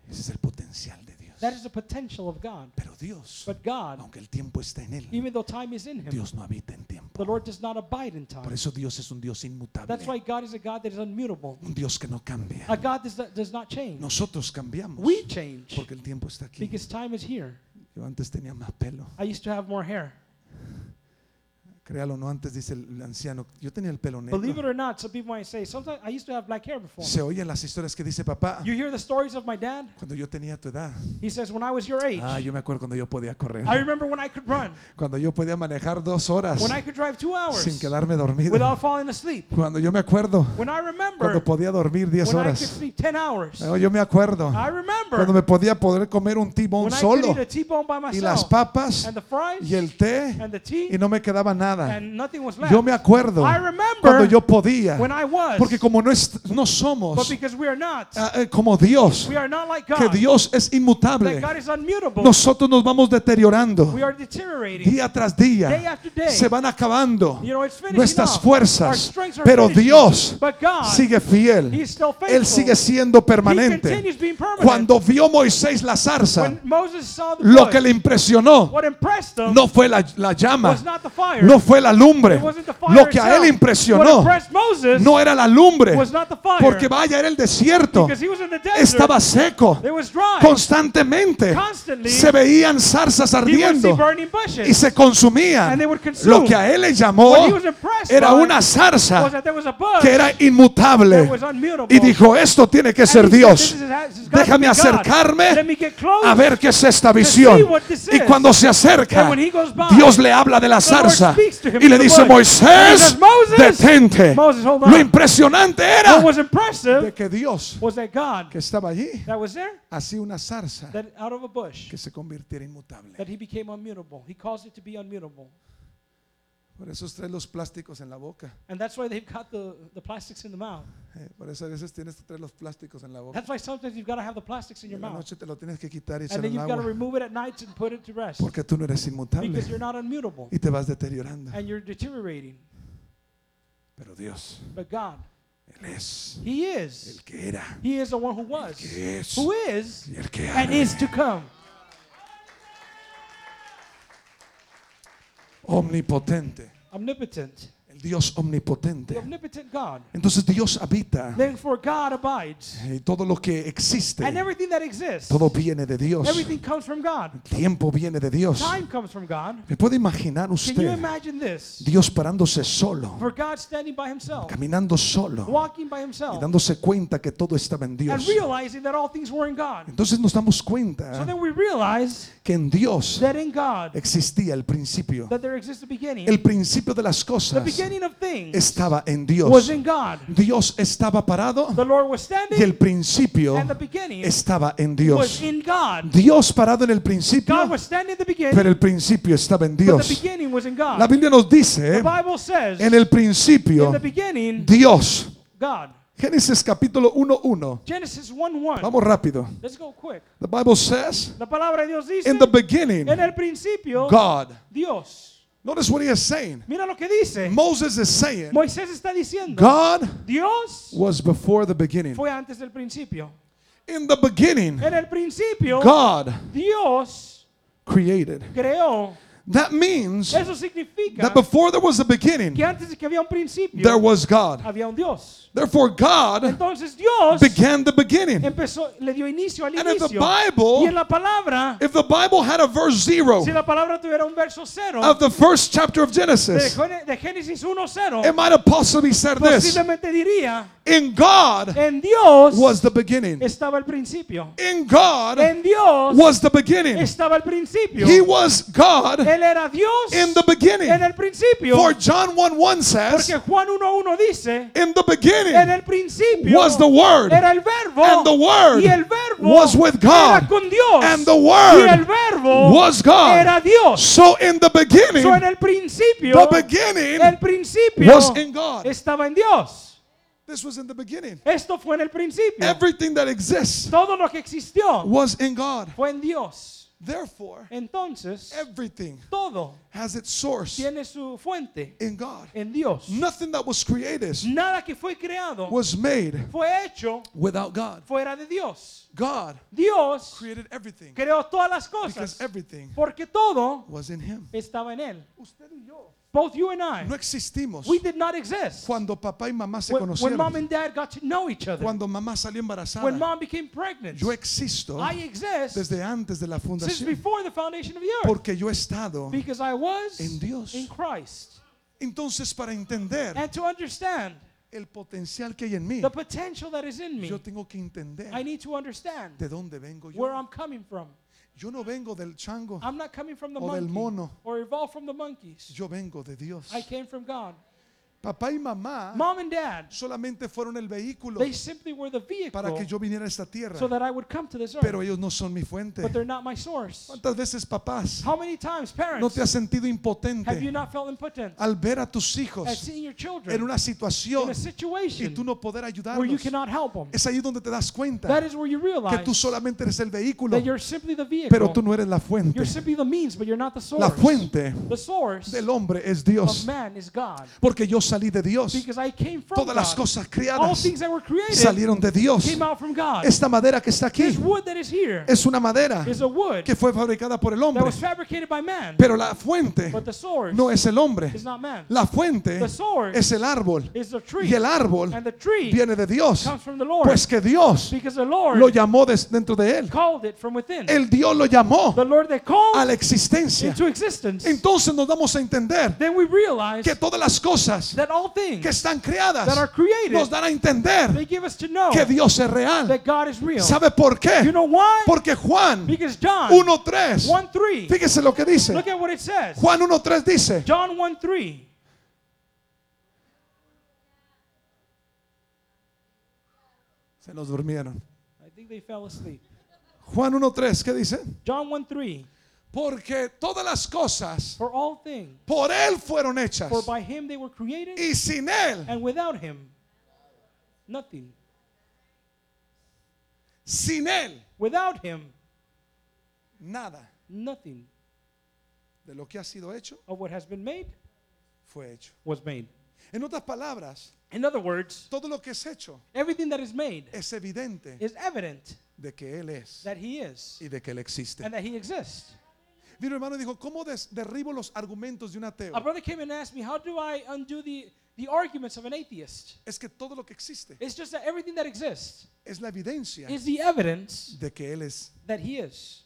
Ese es el potencial de Dios. That is the potential of God. Pero Dios, But God, aunque el tiempo está en él, even though time is in Him, Dios no habita en the tiempo. Lord does not abide in Por time. eso Dios es un Dios inmutable. That's why God is a God that is unmutable, Un Dios que no cambia. a God not, does not change. Nosotros cambiamos We change porque el tiempo está aquí. because time is here. Yo antes tenía más pelo. I used to have more hair. Créalo, no antes dice el anciano. Yo tenía el pelo Believe it negro. or not, some people might say, sometimes I used to have black hair before. Se oyen las historias que dice papá. You hear the stories of my dad? Cuando yo tenía tu edad. He says, when I was your age, Ah, yo me acuerdo cuando yo podía correr. I remember when I could run, Cuando yo podía manejar dos horas when I could drive two hours sin quedarme dormido. without falling asleep. Cuando yo me acuerdo When I remember cuando podía dormir 10 when I could horas. sleep 10 hours. No, yo me acuerdo I cuando remember me podía poder comer un tibón when I could solo eat a by y las myself papas and the fries y el té and the tea y no me quedaba nada. And nothing was left. Yo me acuerdo I remember cuando yo podía, was, porque como no, es- no somos not, eh, como Dios, like que God. Dios es inmutable, nosotros nos vamos deteriorando We are deteriorating día tras day día, after day. se van acabando You know, nuestras fuerzas, pero. Dios But God, sigue fiel, He's still faithful. Él sigue siendo permanente. Cuando vio Moisés la zarza, when Moses saw the lo que le impresionó no fue la, la llama, no fue la lumbre. Lo que a él impresionó no era la lumbre, porque vaya, era el desierto, estaba seco. Constantemente se veían zarzas ardiendo y se consumían. Lo que a él le llamó era una zarza que era inmutable. Y dijo, esto tiene que ser Dios. "This is- this has got to Déjame acercarme a ver qué es esta visión. Y cuando se acerca, Dios le habla de la zarza y le dice, Moisés, says, "Moses, detente. Lo on. impresionante era What was impressive de que Dios que estaba allí hacía una zarza that out of a bush, que se convirtiera inmutable. Por eso trae los plásticos en la boca. And that's why they've got the, the plastics in the mouth. Eh, Por eso a veces tienes que traer los plásticos en la boca. That's why sometimes you've got to have the plastics in your en la mouth. noche te lo tienes que quitar y echar And then en you've got to agua. remove it at night and put it to rest. Porque tú no eres inmutable Because you're not unmutable. y te vas deteriorando. And you're deteriorating. Pero Dios, But God, Él es He el is. que era, He is the one who was, que es who is, y el que and ha. is to come. Omnipotente, Omnipotent. Dios omnipotente. Entonces Dios habita Therefore, God abides. y todo lo que existe, And everything that exists, todo viene de Dios. everything comes from God. El tiempo viene de Dios. Time comes from God. ¿Me puede imaginar Can you usted imagine this? Dios parándose solo, For God standing by himself, caminando solo walking by y himself, dándose cuenta que todo estaba en and Dios? realizing that all things were in God. Entonces nos damos So cuenta then we realize que en Dios that in God, existía el principio. that there exists a beginning. El principio de las The cosas estaba en was Dios. in God. Dios estaba parado The Lord was y el standing, principio and the beginning estaba en was Dios. in God. Dios parado en el principio, God was standing at the beginning, pero el principio estaba en Dios. beginning was in God. La Biblia nos The dice Bible says, en el in principio the beginning, Dios. God. Génesis capítulo 1.1. Genesis 1 1. Vamos rápido. Let's go quick. The Bible says, La palabra de Dios dice, in the beginning, en el principio, God. Dios. Notice what he is saying. Mira lo que dice. Moses is saying, Moisés está diciendo, God Dios was before the beginning. fue antes del principio. In the beginning, En el principio, God Dios created. creó. That means Eso significa that before there was a beginning, que antes de que había un principio, there was God. había un Dios. Therefore, God Entonces Dios began the beginning. empezó, le dio inicio al And if the inicio. Y Bible, en la palabra, if the Bible had a verse zero si la palabra tuviera un verso cero of the first chapter of de, Genesis, Gene- de Génesis 1.0, it might have possibly said this posiblemente diría, In God en Dios was the beginning. estaba el principio. In God En Dios was the beginning. estaba el principio. He was God Él era Dios in the beginning. en el principio. For John 1 1 says, Porque Juan 1.1 dice, In the en beginning el principio was the Word, era el verbo and the Word y el verbo was with era God, con Dios and the y Word el verbo was God. era Dios. So in the beginning, So, en el principio, the beginning el principio was in God. estaba en Dios. This was in the beginning. Esto fue en el principio. Everything that exists Todo lo que existió was in God. fue en Dios. Therefore, Entonces, everything todo has its source tiene su fuente in God. en Dios. Nothing that was created Nada que fue creado was made fue hecho without God. fuera de Dios. God Dios created everything creó todas las because cosas everything porque todo was in Him. estaba en Él. Both you and I, No existimos we did not exist. cuando papá y mamá se When, when mom conocieron. and dad got to know each other, Cuando mamá salió when embarazada. mom became pregnant, Yo existo I exist desde antes de la since fundación before the foundation of the earth porque yo he estado. because I was en Dios. in Christ. Entonces, para entender And to understand el potencial que hay en mí, the potential that is in me, yo tengo que entender I need to understand de dónde vengo where yo. I'm coming from. Yo no vengo del chango, I'm not coming from the O del monkey mono. or evolved from the monkeys. yo vengo de Dios. I came from God. Papá y mamá Mom and dad, solamente fueron el vehículo they simply were the para que vehicle yo viniera a esta tierra, so that I would come to this earth. pero ellos no son mi fuente. But they're not my source. ¿Cuántas veces, papás, How many times, no parents, te has sentido have you impotente not felt impotent al ver a tus at hijos seeing your en una in situación a y situation tú no poder where you ayudarlos? cannot help them? Es ahí donde te das cuenta That is where you que realize tú solamente eres el vehículo, that you're simply the pero tú vehicle. no eres la fuente. You're simply the means, but you're not the source. La fuente The source del hombre es of Dios, man is God. porque yo salí de Dios. Because I came from Todas las cosas creadas salieron de Dios. came out from God. Esta madera que está aquí This wood that is here es una madera que fue fabricada por el that hombre, was fabricated by man. pero la fuente But the source no es el hombre. is not man. La fuente es el árbol y el árbol viene de Dios, comes from the Lord. pues que Dios because the Lord lo llamó dentro de él. El Dios lo llamó a la existencia. into existence. Entonces nos damos a entender then we realize que todas las cosas that all things que están creadas that are created, nos dan a entender they give us to know que Dios es real. that God is real. ¿Sabe por you qué? know why? Porque Juan because John 1.3, 1 3. fíjese lo que dice. Look at what it says. Juan 1.3 dice, John 1 3. se nos durmieron. I think they fell asleep. Juan 1.3, ¿qué dice? John 1 3. Porque todas las cosas For all things, por Él fueron hechas. for by him they were created, Y sin Él, and without him, nothing. sin Él, Without him, nada nothing de lo que ha sido hecho of what has been made fue hecho. was made. En otras palabras, In other words, todo lo que es hecho everything that is made es evidente is evident de que Él es that he is y de que Él existe. and that he exists. Vino hermano y dijo, ¿cómo des- derribo los argumentos de un ateo? A brother came and asked me, How do I undo the, the arguments of an atheist? Es que todo lo que existe It's just that everything that exists es la evidencia is the evidence de que Él es, that he is.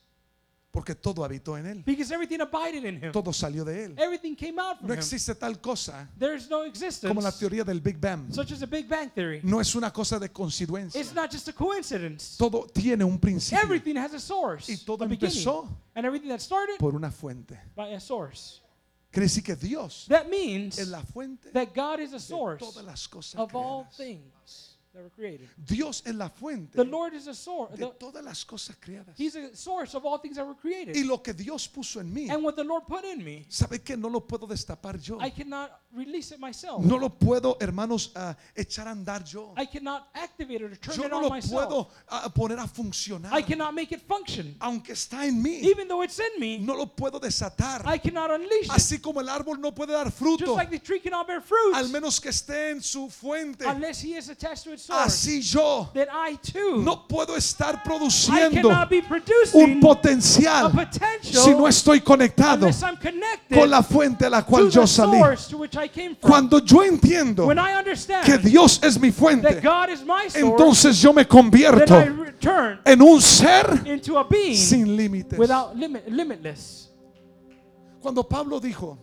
Porque todo habitó en Él. Because everything abided in him. Todo salió de Él. Everything came out from No him. existe tal cosa There is no existence como la teoría del Big Bang. such as the Big Bang Theory. No es una cosa de coincidencia. It's not just a coincidence. Todo tiene un principio Everything has a source, Y todo a empezó and everything that started por una fuente. by a source. Quiere decir que Dios That means es la fuente that God is a de source todas las cosas of all things that were created. Dios es la fuente The Lord is a source. de todas las cosas creadas. He's a source of all things that were Y created. lo que Dios puso en mí, And what the Lord put in me, ¿sabe que no lo puedo destapar yo? I cannot release it myself. No lo puedo, hermanos, ah, echar a andar yo. I cannot activate it or turn Yo it no on lo myself. puedo ah, poner a funcionar. I cannot make it function. Aunque está en mí, Even though it's in me, no lo puedo desatar. I cannot unleash it. Así como el árbol no puede dar Just fruto, like the tree cannot bear fruit al menos que esté en su fuente. unless he is attached to its. Así yo no puedo estar produciendo un potencial si no estoy conectado con la fuente a la cual yo salí. Cuando yo entiendo que Dios es mi fuente, entonces yo me convierto en un ser sin límites. Cuando Pablo dijo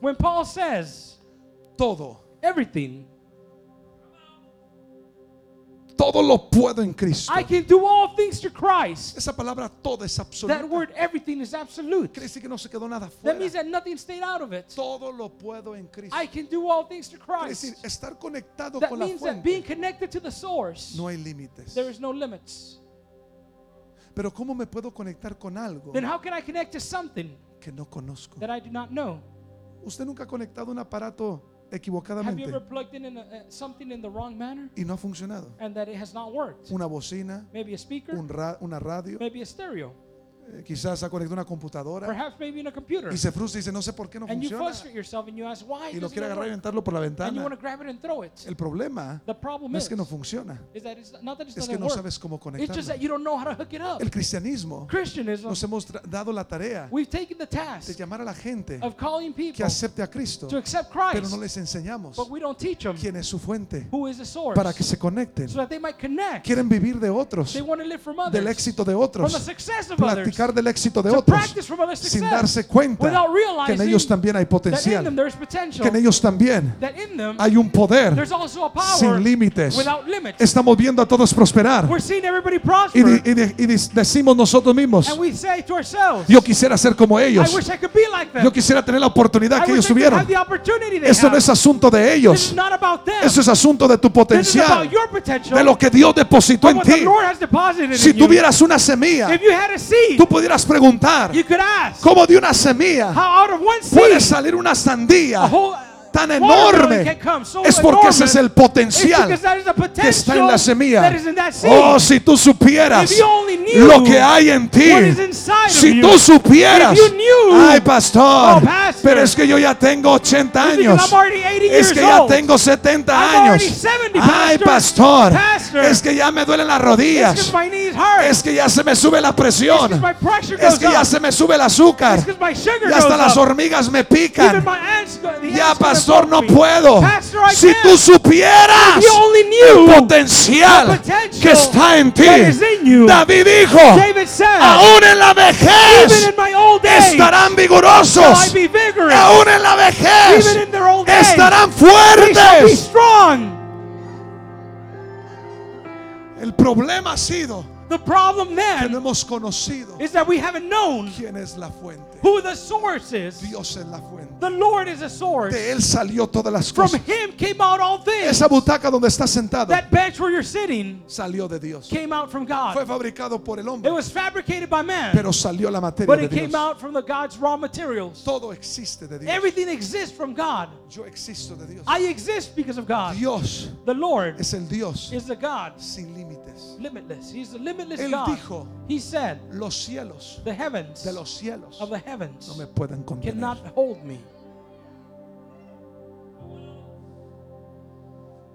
todo, everything, todo lo puedo en Cristo. I can do all things through Christ. Esa palabra todo es That absoluta. word, everything, is absolute. Quiere decir que no se quedó nada That fuera. means that nothing stayed out of it. Todo lo puedo en Cristo. I can do all things through Quiere decir, Christ. estar conectado That con la means that being fuente. connected to the source, No hay límites. there is no limits. Pero ¿cómo me puedo conectar con algo Then how can I connect to something que no conozco? that I do not know? ¿Usted nunca ha conectado un aparato equivocadamente ever plugged in, a, uh, something in the wrong manner y no ha funcionado? and that it has not worked? Una bocina, Maybe a speaker, un ra- una radio, eh, quizás ha conectado una computadora perhaps maybe in a computer. y se frustra y dice, no sé por qué no And you funciona. frustrate yourself and you ask why Y lo doesn't quiere agarrar y work? aventarlo por la And you want to ventana. grab it and throw it. El problema The problem no is, es que no funciona, is that it's not that it es que doesn't no work. sabes cómo It's just conectarlo. that you don't know how to hook it up. El cristianismo Christianism, nos hemos tra- dado la tarea we've taken the de task llamar a la gente of calling que people acepte a Cristo, to accept pero Christ, no les enseñamos but we don't teach them quién es su fuente who is the source para que se conecten. so that they might connect. Quieren vivir de otros, They want to live from del éxito de from the otros, success of others, platicar del éxito de otros, sin darse cuenta que en ellos también hay potencial, que en ellos también hay un poder sin límites. Estamos viendo a todos prosperar. We're seeing everybody y, y y decimos nosotros mismos, yo quisiera ser como ellos, yo quisiera tener la oportunidad que ellos tuvieron. Esto no es asunto de ellos, eso es asunto de tu potencial, de lo que Dios depositó en ti. Si tuvieras una semilla, seed, tú pudieras preguntar, you could ask, ¿cómo de una semilla puede salir una sandía tan enorme? Es porque ese es el potencial que está en la semilla. Oh, si tú supieras lo que hay en ti, si tú supieras, ay pastor, Oh, pastor, pero es que yo ya tengo 80 It's because años, I'm already 80 es que ya tengo 70 I'm años, already 70, ay pastor. pastor, Pastor. es que ya me duelen las rodillas, es que ya se me sube la presión, es que ya se me sube el azúcar, It's because my sugar y hasta las hormigas me pican. Ya go pastor, no puedo. Si tú supieras el potencial que está en ti. David dijo, aún en la vejez estarán vigorosos. Aún en la vejez estarán fuertes. El problema ha sido The problem que no hemos conocido is that we haven't known quién es la fuente. Who the source is. Dios es la fuente. The Lord is a source. De Él salió todas las From cosas. Him came out all things. Esa butaca donde está sentado That bench where you're sitting salió de Dios. came out from God. Fue fabricado por el hombre. It was fabricated by man, pero salió la materia but de it came out from the God's raw materials. Todo existe de Dios. Everything exists from God. Yo existo de Dios. I exist because of God. Dios The Lord es el Dios is the God, sin límites. limitless. He's the limitless Él God. dijo, He said, Los cielos "The heavens de los cielos of the heavens no me pueden contener. cannot hold me."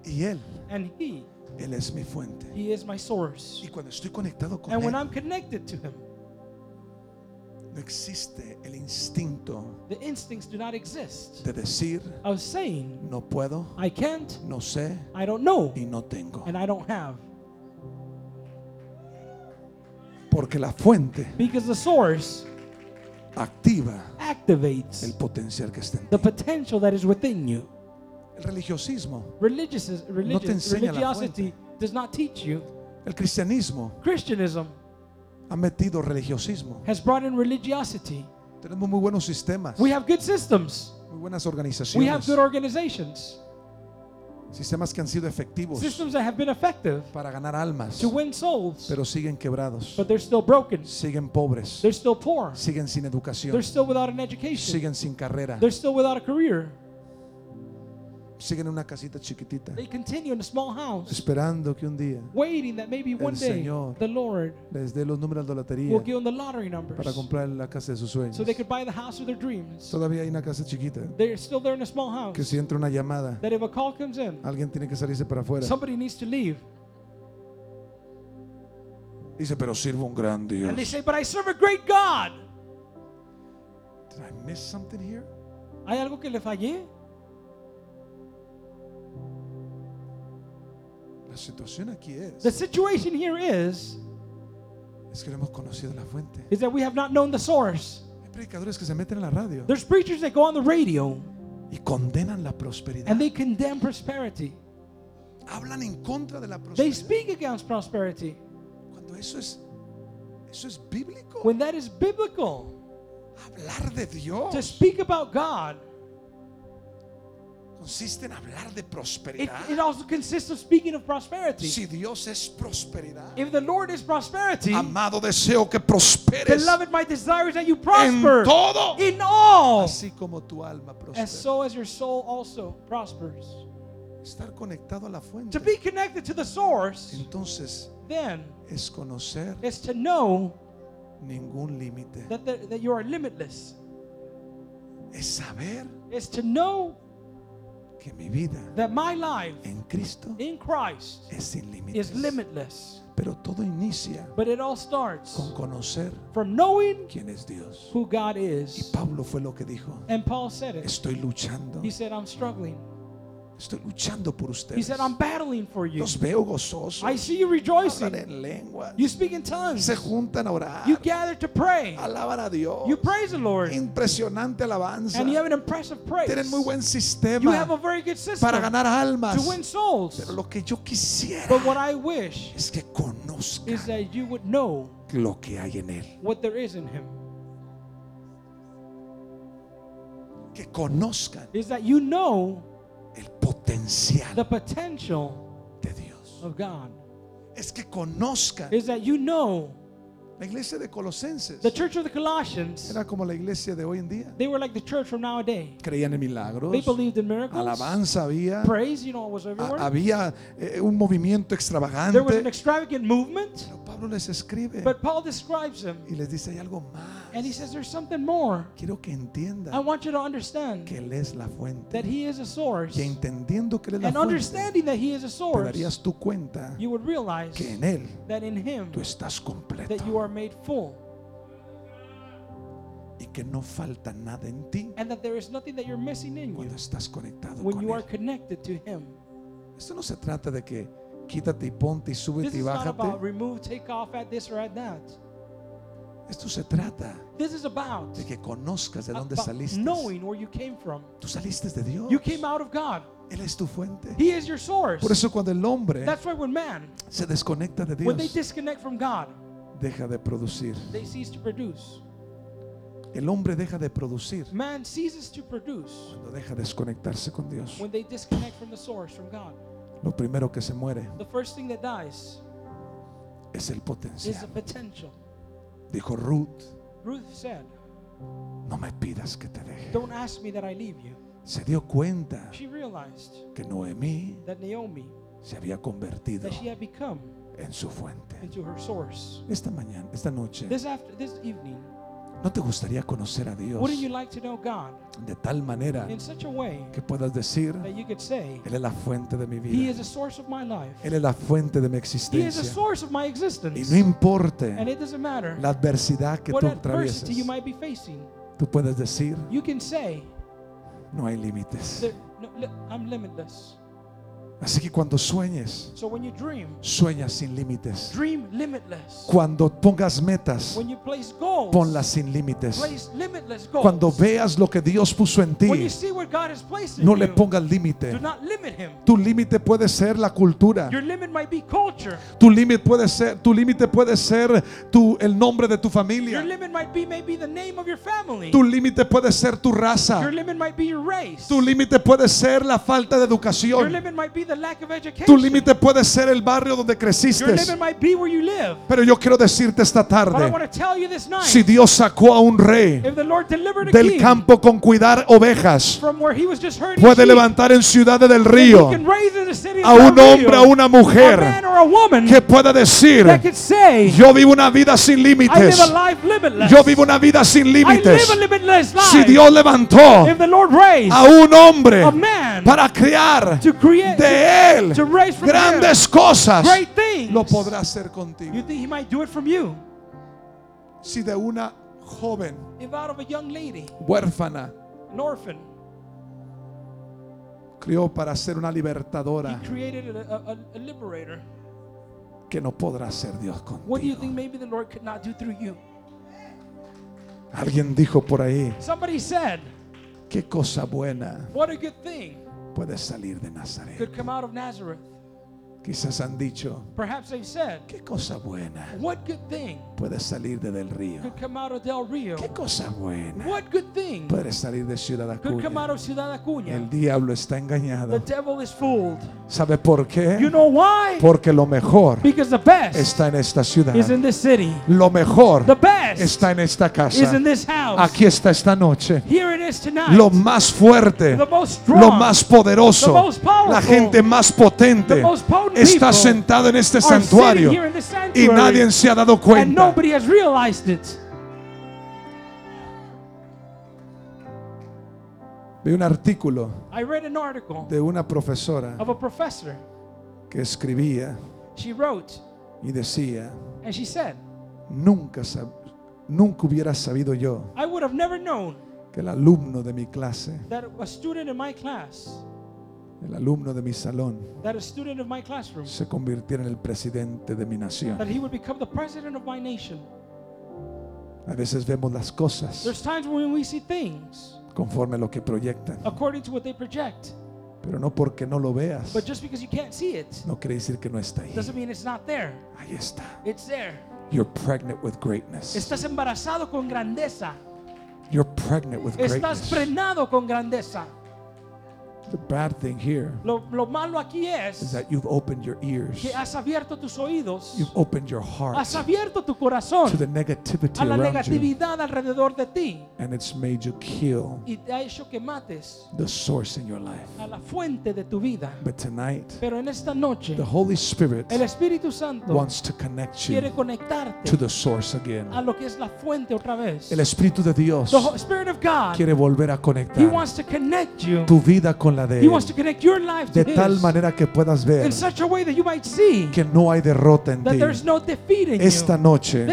Y Él, And He, Él es mi fuente. He is my source. Y cuando estoy conectado con And when Él, I'm connected to Him, no existe el instinto the instincts do not exist de decir, of saying, no puedo, "I can't," no sé "I don't know," y no tengo. and I don't have. Porque la fuente Because the source activa el activates potencial que está en the ti. potential that is within you. El religiosismo, Religious, religious enseña la religiosity does not teach you. el cristianismo Christianism ha metido religiosismo. has brought in religiosity. Tenemos muy buenos sistemas, We have good systems. muy buenas We have organizaciones, good organizations. Sistemas que han sido efectivos Systems that have been effective para ganar almas, to win souls, pero siguen quebrados, but they're still broken. siguen pobres, They're still poor. siguen sin They're educación, still without an education. siguen sin carrera, They're still without a career. Siguen en una casita chiquitita, They continue in a small house, esperando que un día waiting that maybe one day Señor the Lord les dé los números de la will lotería give them the lottery numbers para comprar la casa de sus sueños. so they could buy the house of their dreams. Todavía hay una casa chiquita They're still there in a small que house. si entra una llamada, That if a call comes in, alguien tiene que salirse para afuera. somebody needs to leave. Dice, pero sirvo un gran Dios. And they say, But I serve a great God. Did I miss something here? ¿Hay algo que le fallé? Situación aquí The situation here is es que no hemos conocido la fuente. is that we have not known the source. Hay predicadores que se meten en la radio There's preachers that go on the radio y condenan la prosperidad. and they condemn prosperity. hablan en contra de la They prosperidad. speak against prosperity. Cuando eso es, eso es bíblico. When that is biblical, Hablar de Dios to speak about God, consiste en hablar de it, prosperidad. it also consists of speaking of prosperity. Si Dios es prosperidad, If the Lord is prosperity, amado deseo que prosperes beloved, my desire is that you en prosper todo, in all, así como tu alma as prospera. so as your soul also prospers. Estar conectado a la To fuente, be connected to the source, entonces then, es conocer is to know ningún límite. that, that you are limitless. Es saber Is to know que mi vida that my life en Cristo in Christ es sin is límites. limitless. Pero todo inicia But it all starts con conocer from knowing quién es Dios. who God Y is. Pablo fue lo que dijo. And Paul said it. Estoy luchando. He said, I'm struggling. Estoy luchando por He ustedes. said, I'm battling for you. Los veo gozosos. I see you Hablan rejoicing. en. You speak in tongues. Se juntan a orar. You gather to pray. Alaban a Dios. You praise the Lord. Impresionante alabanza. And you have an impressive praise. Tienen muy buen You have a very good system para ganar almas. to win souls. Pero lo que yo quisiera But what I wish es que is conozcan that you would know lo que hay en él. what there is in Him. Que conozcan Is that you know el potencial the potential de Dios. of God. Es que conozcan. Is that you know La iglesia de Colosenses the church of the Colossians, era como la iglesia de hoy en día. they were like the church from nowadays. Creían en milagros. They believed in miracles. Alabanza había. Praise, you know, was everywhere. Había eh, un movimiento There was an extravagante. extravagant movement. Pablo les escribe But Paul describes him. y les dice, hay algo And he más. says, There's something more. Quiero que I entiendan want you to understand que Él es la fuente. that He is a source. Y entendiendo que Él es la And fuente, understanding that He is a te source, darías tu cuenta you would realize que en Él that in Him tú estás completo that you are made full y que no falta nada en ti and that there is nothing that you're missing in you cuando estás conectado when con you are Él. connected to Him. Esto no se trata de que quítate y ponte y súbete y bájate. remove, take off at this or at that. Esto se trata This is about, de que conozcas de dónde saliste. knowing where you came from. Tú saliste de Dios. You came out of God. Él es tu fuente. He is your source. Por eso cuando el hombre se desconecta de when they Dios, disconnect from God, deja de producir. they cease to produce. El hombre deja de producir Man ceases to produce cuando deja de desconectarse con Dios. Lo primero que se muere The first thing that dies es el is the potencial. potential. Dijo Ruth, Ruth said, no me pidas que te deje. Don't ask me that I leave you. Se dio cuenta She realized que Noemí that Naomi, se había convertido that she had become en su fuente. into her source. Esta mañana, esta noche, This after this evening, ¿no te gustaría conocer a Dios wouldn't you like to know God de tal manera que puedas decir, that you could say, Él es la fuente de mi vida? Él es la fuente de mi existencia. Y no importe la adversidad que tú atravieses, might be facing. tú puedes decir, no hay límites. Así que cuando sueñes, So when you dream, sueñas sin límites. dream limitless. Cuando pongas metas, When you place goals, ponlas sin límites. place limitless goals. Cuando veas lo que Dios puso en when you ti, see what God has placed in no le pongas límite. limit. Tu límite puede ser la cultura. Your limit might be culture. Tu límite puede ser, tu límite puede ser tu, el nombre de tu Your familia. limit might be maybe the name of your family. Tu límite puede ser tu raza. Your limit might be your race. Tu límite puede ser la falta de Your educación. limit might be the lack of education. Tu límite puede ser el barrio donde creciste. Pero yo quiero decirte esta But I tarde, want to tell you this night, si Dios sacó a un rey del campo con cuidar ovejas, from where he was just hurting puede levantar en ciudades del río a un hombre, a una mujer or a woman que pueda decir, yo vivo una vida sin límites. Yo vivo una vida sin límites. Si Dios levantó a un hombre para crear create de él grandes cosas, lo podrá hacer contigo. you think he might do it from you? Si de una joven If out of a young lady, huérfana an orphan, crió para ser una libertadora, created a, a, a liberator. que no podrá hacer Dios What do you contigo. think maybe the Lord could not do through you? Alguien dijo por ahí, Somebody said, qué cosa buena What a good thing salir de Nazaret. could come out of Nazareth. Quizás han dicho, Perhaps they've said, ¿qué cosa buena What good thing puede salir de Del Río? could come out of Del Rio? ¿Qué cosa buena What good thing puede salir de Ciudad could come out Acuña? of Ciudad Acuña? El diablo está The engañado. devil is fooled. ¿Sabe por You qué? know why? Porque lo mejor Because the best está en esta ciudad. is in this city. Lo mejor The best está en esta is casa. in this house. Aquí está esta noche. Here it is tonight. Lo más fuerte, the most strong, lo más poderoso, the most powerful, la gente más potente the most potent está sentado en este santuario y nadie se ha dado cuenta. Vi un artículo de una profesora que escribía y decía, nunca, nunca hubiera sabido yo I would have never known que el alumno de mi clase, el alumno de mi salón, that a student of my classroom, se convirtiera en el presidente de mi nación. that he would become the president of my nation. A veces vemos las cosas There's times when we see things conforme a lo que proyectan, according to what they project, pero no porque no lo veas, but just because you can't see it no quiere decir que no está ahí. doesn't mean it's not there. Ahí está. It's there. You're pregnant with greatness. Estás embarazado con grandeza. You're pregnant with Estás greatness. frenado con grandeza. The bad thing here Lo, lo malo aquí is es that you've opened your ears, que has abierto tus oídos, you've opened your heart has abierto tu corazón to the negativity a la around you, alrededor de ti and it's made you kill y te ha hecho que mates the source in your life. a la fuente de tu vida. But tonight, Pero en esta noche, the Holy Spirit el Espíritu Santo wants to connect you quiere conectarte to the source again. a lo que es la fuente otra vez. El Espíritu de Dios The Spirit of God, quiere volver a He wants to connect you. tu vida con la de He wants to Él, connect your life to de tal manera que puedas ver in such a way that you might see que no hay derrota en that ti. Esta noche,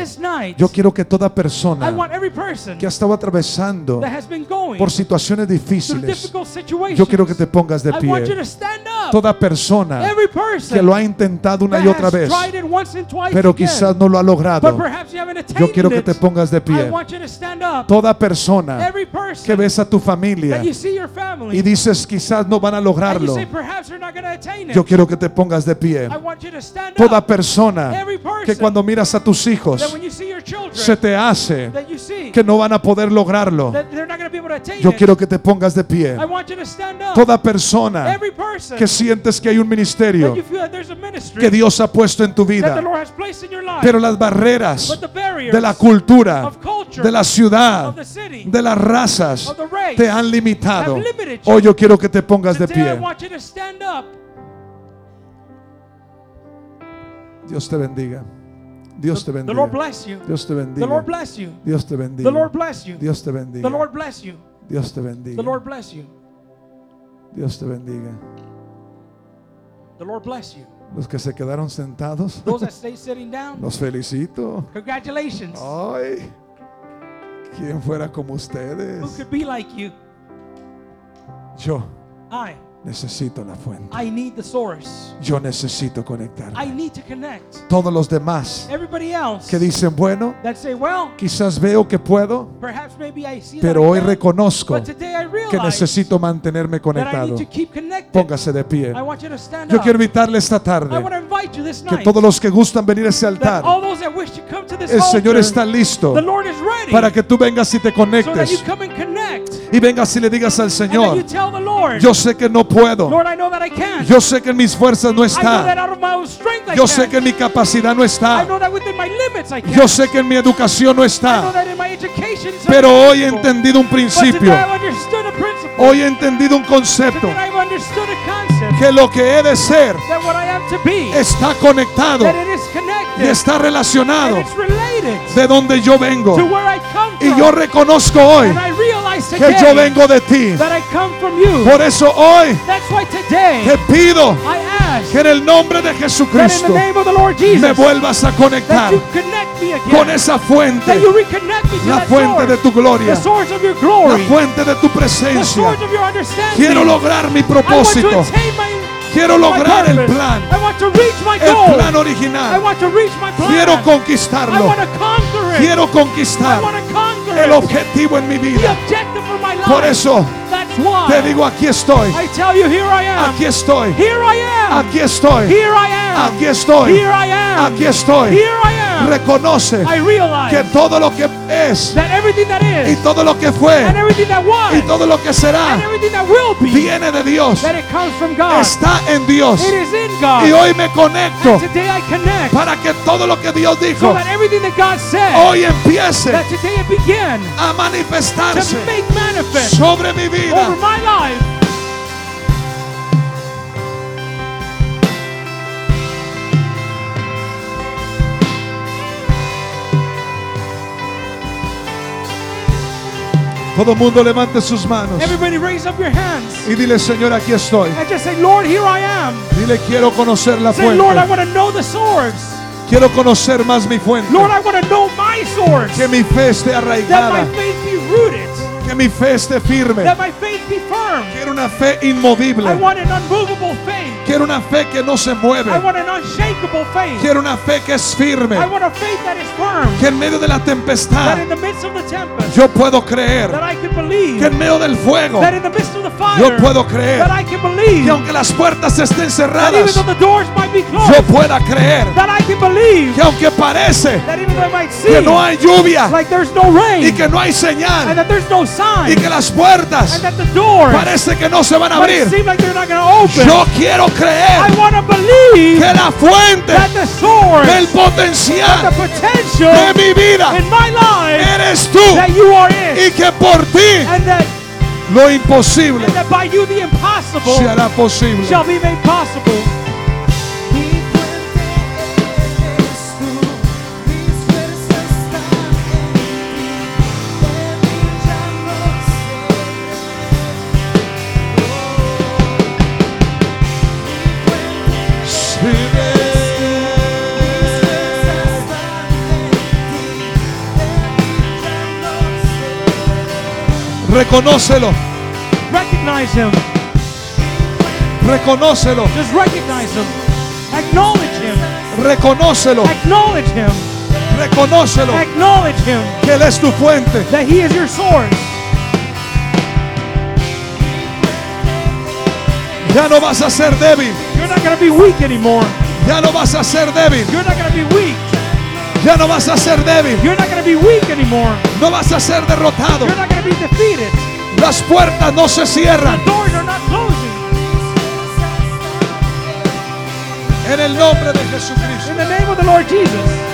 yo quiero que toda I persona want every person que ha estado atravesando that has been going por situaciones difíciles, yo quiero que te pongas de I want you pie. to stand up. Toda persona every person que lo ha intentado una y otra has vez, tried it once and twice pero quizás no lo ha but logrado, perhaps you haven't yo quiero que te pongas de I pie. want you to stand up. Toda persona every person que ves a tu familia that you see your family y dices quizás no van a lograrlo, yo quiero que te pongas de pie. I want you to stand Toda persona que cuando miras a tus hijos se te hace que no van a poder lograrlo, yo quiero que te pongas de pie. I want you to stand up. Toda persona every person que sientes que hay un ministerio que Dios ha puesto en tu vida, Lord has placed in your life. pero las barreras de la cultura, de la ciudad, de las razas te han limitado. Hoy yo quiero que te pongas de pie. Dios te bendiga. Dios te The Lord bendiga. bless you. Dios te The Lord bendiga. bless you. Dios te The bendiga. Lord bless you. Dios te The bendiga. Lord bless you. Dios te The bendiga. Lord bless you. Dios te bendiga. The Lord bless you. Los que se quedaron sentados, Those that stay sitting down, los felicito. congratulations. Ay, ¿quién fuera como Who ustedes? could be like you? Yo I. necesito la fuente. I need the source. Yo necesito conectar. I need to connect. Todos los demás Everybody else que dicen, bueno, that say, well, quizás veo que puedo, perhaps maybe I see pero that I hoy can, reconozco but today I que necesito mantenerme that I conectado. need to keep connected. Póngase de pie. I want you to stand Yo quiero invitarle esta I tarde want to invite you this que night todos los que gustan venir a ese altar, all those that wish to come to this el Señor altar, está listo the Lord is ready para que tú vengas y te so that you conectes come and connect y vengas y le digas al and that Señor, you tell the Lord, yo sé que no puedo, Lord, I know that I can. yo sé que en mis fuerzas no I know that está, out of my own strength I yo sé que en mi capacidad no I está, know that within my limits I yo sé que en mi educación no I know está, that in my education pero hoy he entendido un But today principio, I've understood a principle. hoy he entendido un concepto, Today I've understood a concept que lo que he de ser that what I am to be, está conectado y está relacionado it's related de donde yo vengo. to where I come Y from. yo reconozco hoy I que yo vengo de ti. Por eso hoy te pido que en el nombre de Jesucristo me vuelvas a conectar con esa fuente, la fuente de tu gloria, la fuente de tu presencia. Quiero lograr mi I want to propósito. Quiero lograr el plan, el plan original. Quiero conquistarlo. Quiero conquistar el objetivo en mi vida. Por eso te digo, aquí estoy, aquí estoy, aquí estoy, aquí estoy, aquí estoy. Am. Reconoce I realize que todo lo que es that everything that y todo lo que fue and everything that was y todo lo que and será everything that will be viene de Dios, that it comes from God. está en Dios. It is in God. Y hoy me conecto And today I connect para que todo lo que Dios so dijo that everything that God said hoy empiece that today it begin a to manifestarse make manifest sobre mi over vida. my life. Todo el mundo levante sus manos Everybody raise up your hands y dile, Señor, aquí estoy. and just say, Lord, here I am. Dile, quiero conocer la Say, Lord, I fuente. want to know the source. Quiero conocer más mi fuente. Lord, I want to know my source. Que mi fe esté That my arraigada. faith be rooted. Que mi fe esté firme. That my faith be firm. Quiero una fe I inmovible. want an unmovable faith. Quiero una fe que no se I mueve. want an unshakable faith. Quiero una fe que es firme. I want a faith that is firm. Que en medio de la tempestad yo puedo creer. Que en medio del fuego yo puedo creer. Que aunque las puertas estén cerradas, yo pueda creer. Que aunque parece que no hay lluvia like there's no rain y que no hay señal y que las puertas parece que no se van a abrir. seem like they're not going to open. Yo quiero creer want to believe que la fuente that the source, del the potencial potential de mi vida in my life eres tú that you are in, y que por ti and that lo imposible and that by you the impossible se hará posible. Reconócelo, Recognize him. reconócelo, Just recognize him. Acknowledge him. reconócelo, Acknowledge him. reconócelo Acknowledge him que Él es tu fuente. that he is your source. Ya no vas a ser débil, You're not going to be weak anymore. ya no vas a ser débil, You're not going to be weak. Ya no vas a ser débil, You're not going to be weak anymore. no vas a ser derrotado. You're not going to be defeated. Las puertas no se The cierran. doors are not closing. En el nombre de Jesucristo. In the name of the Lord Jesus.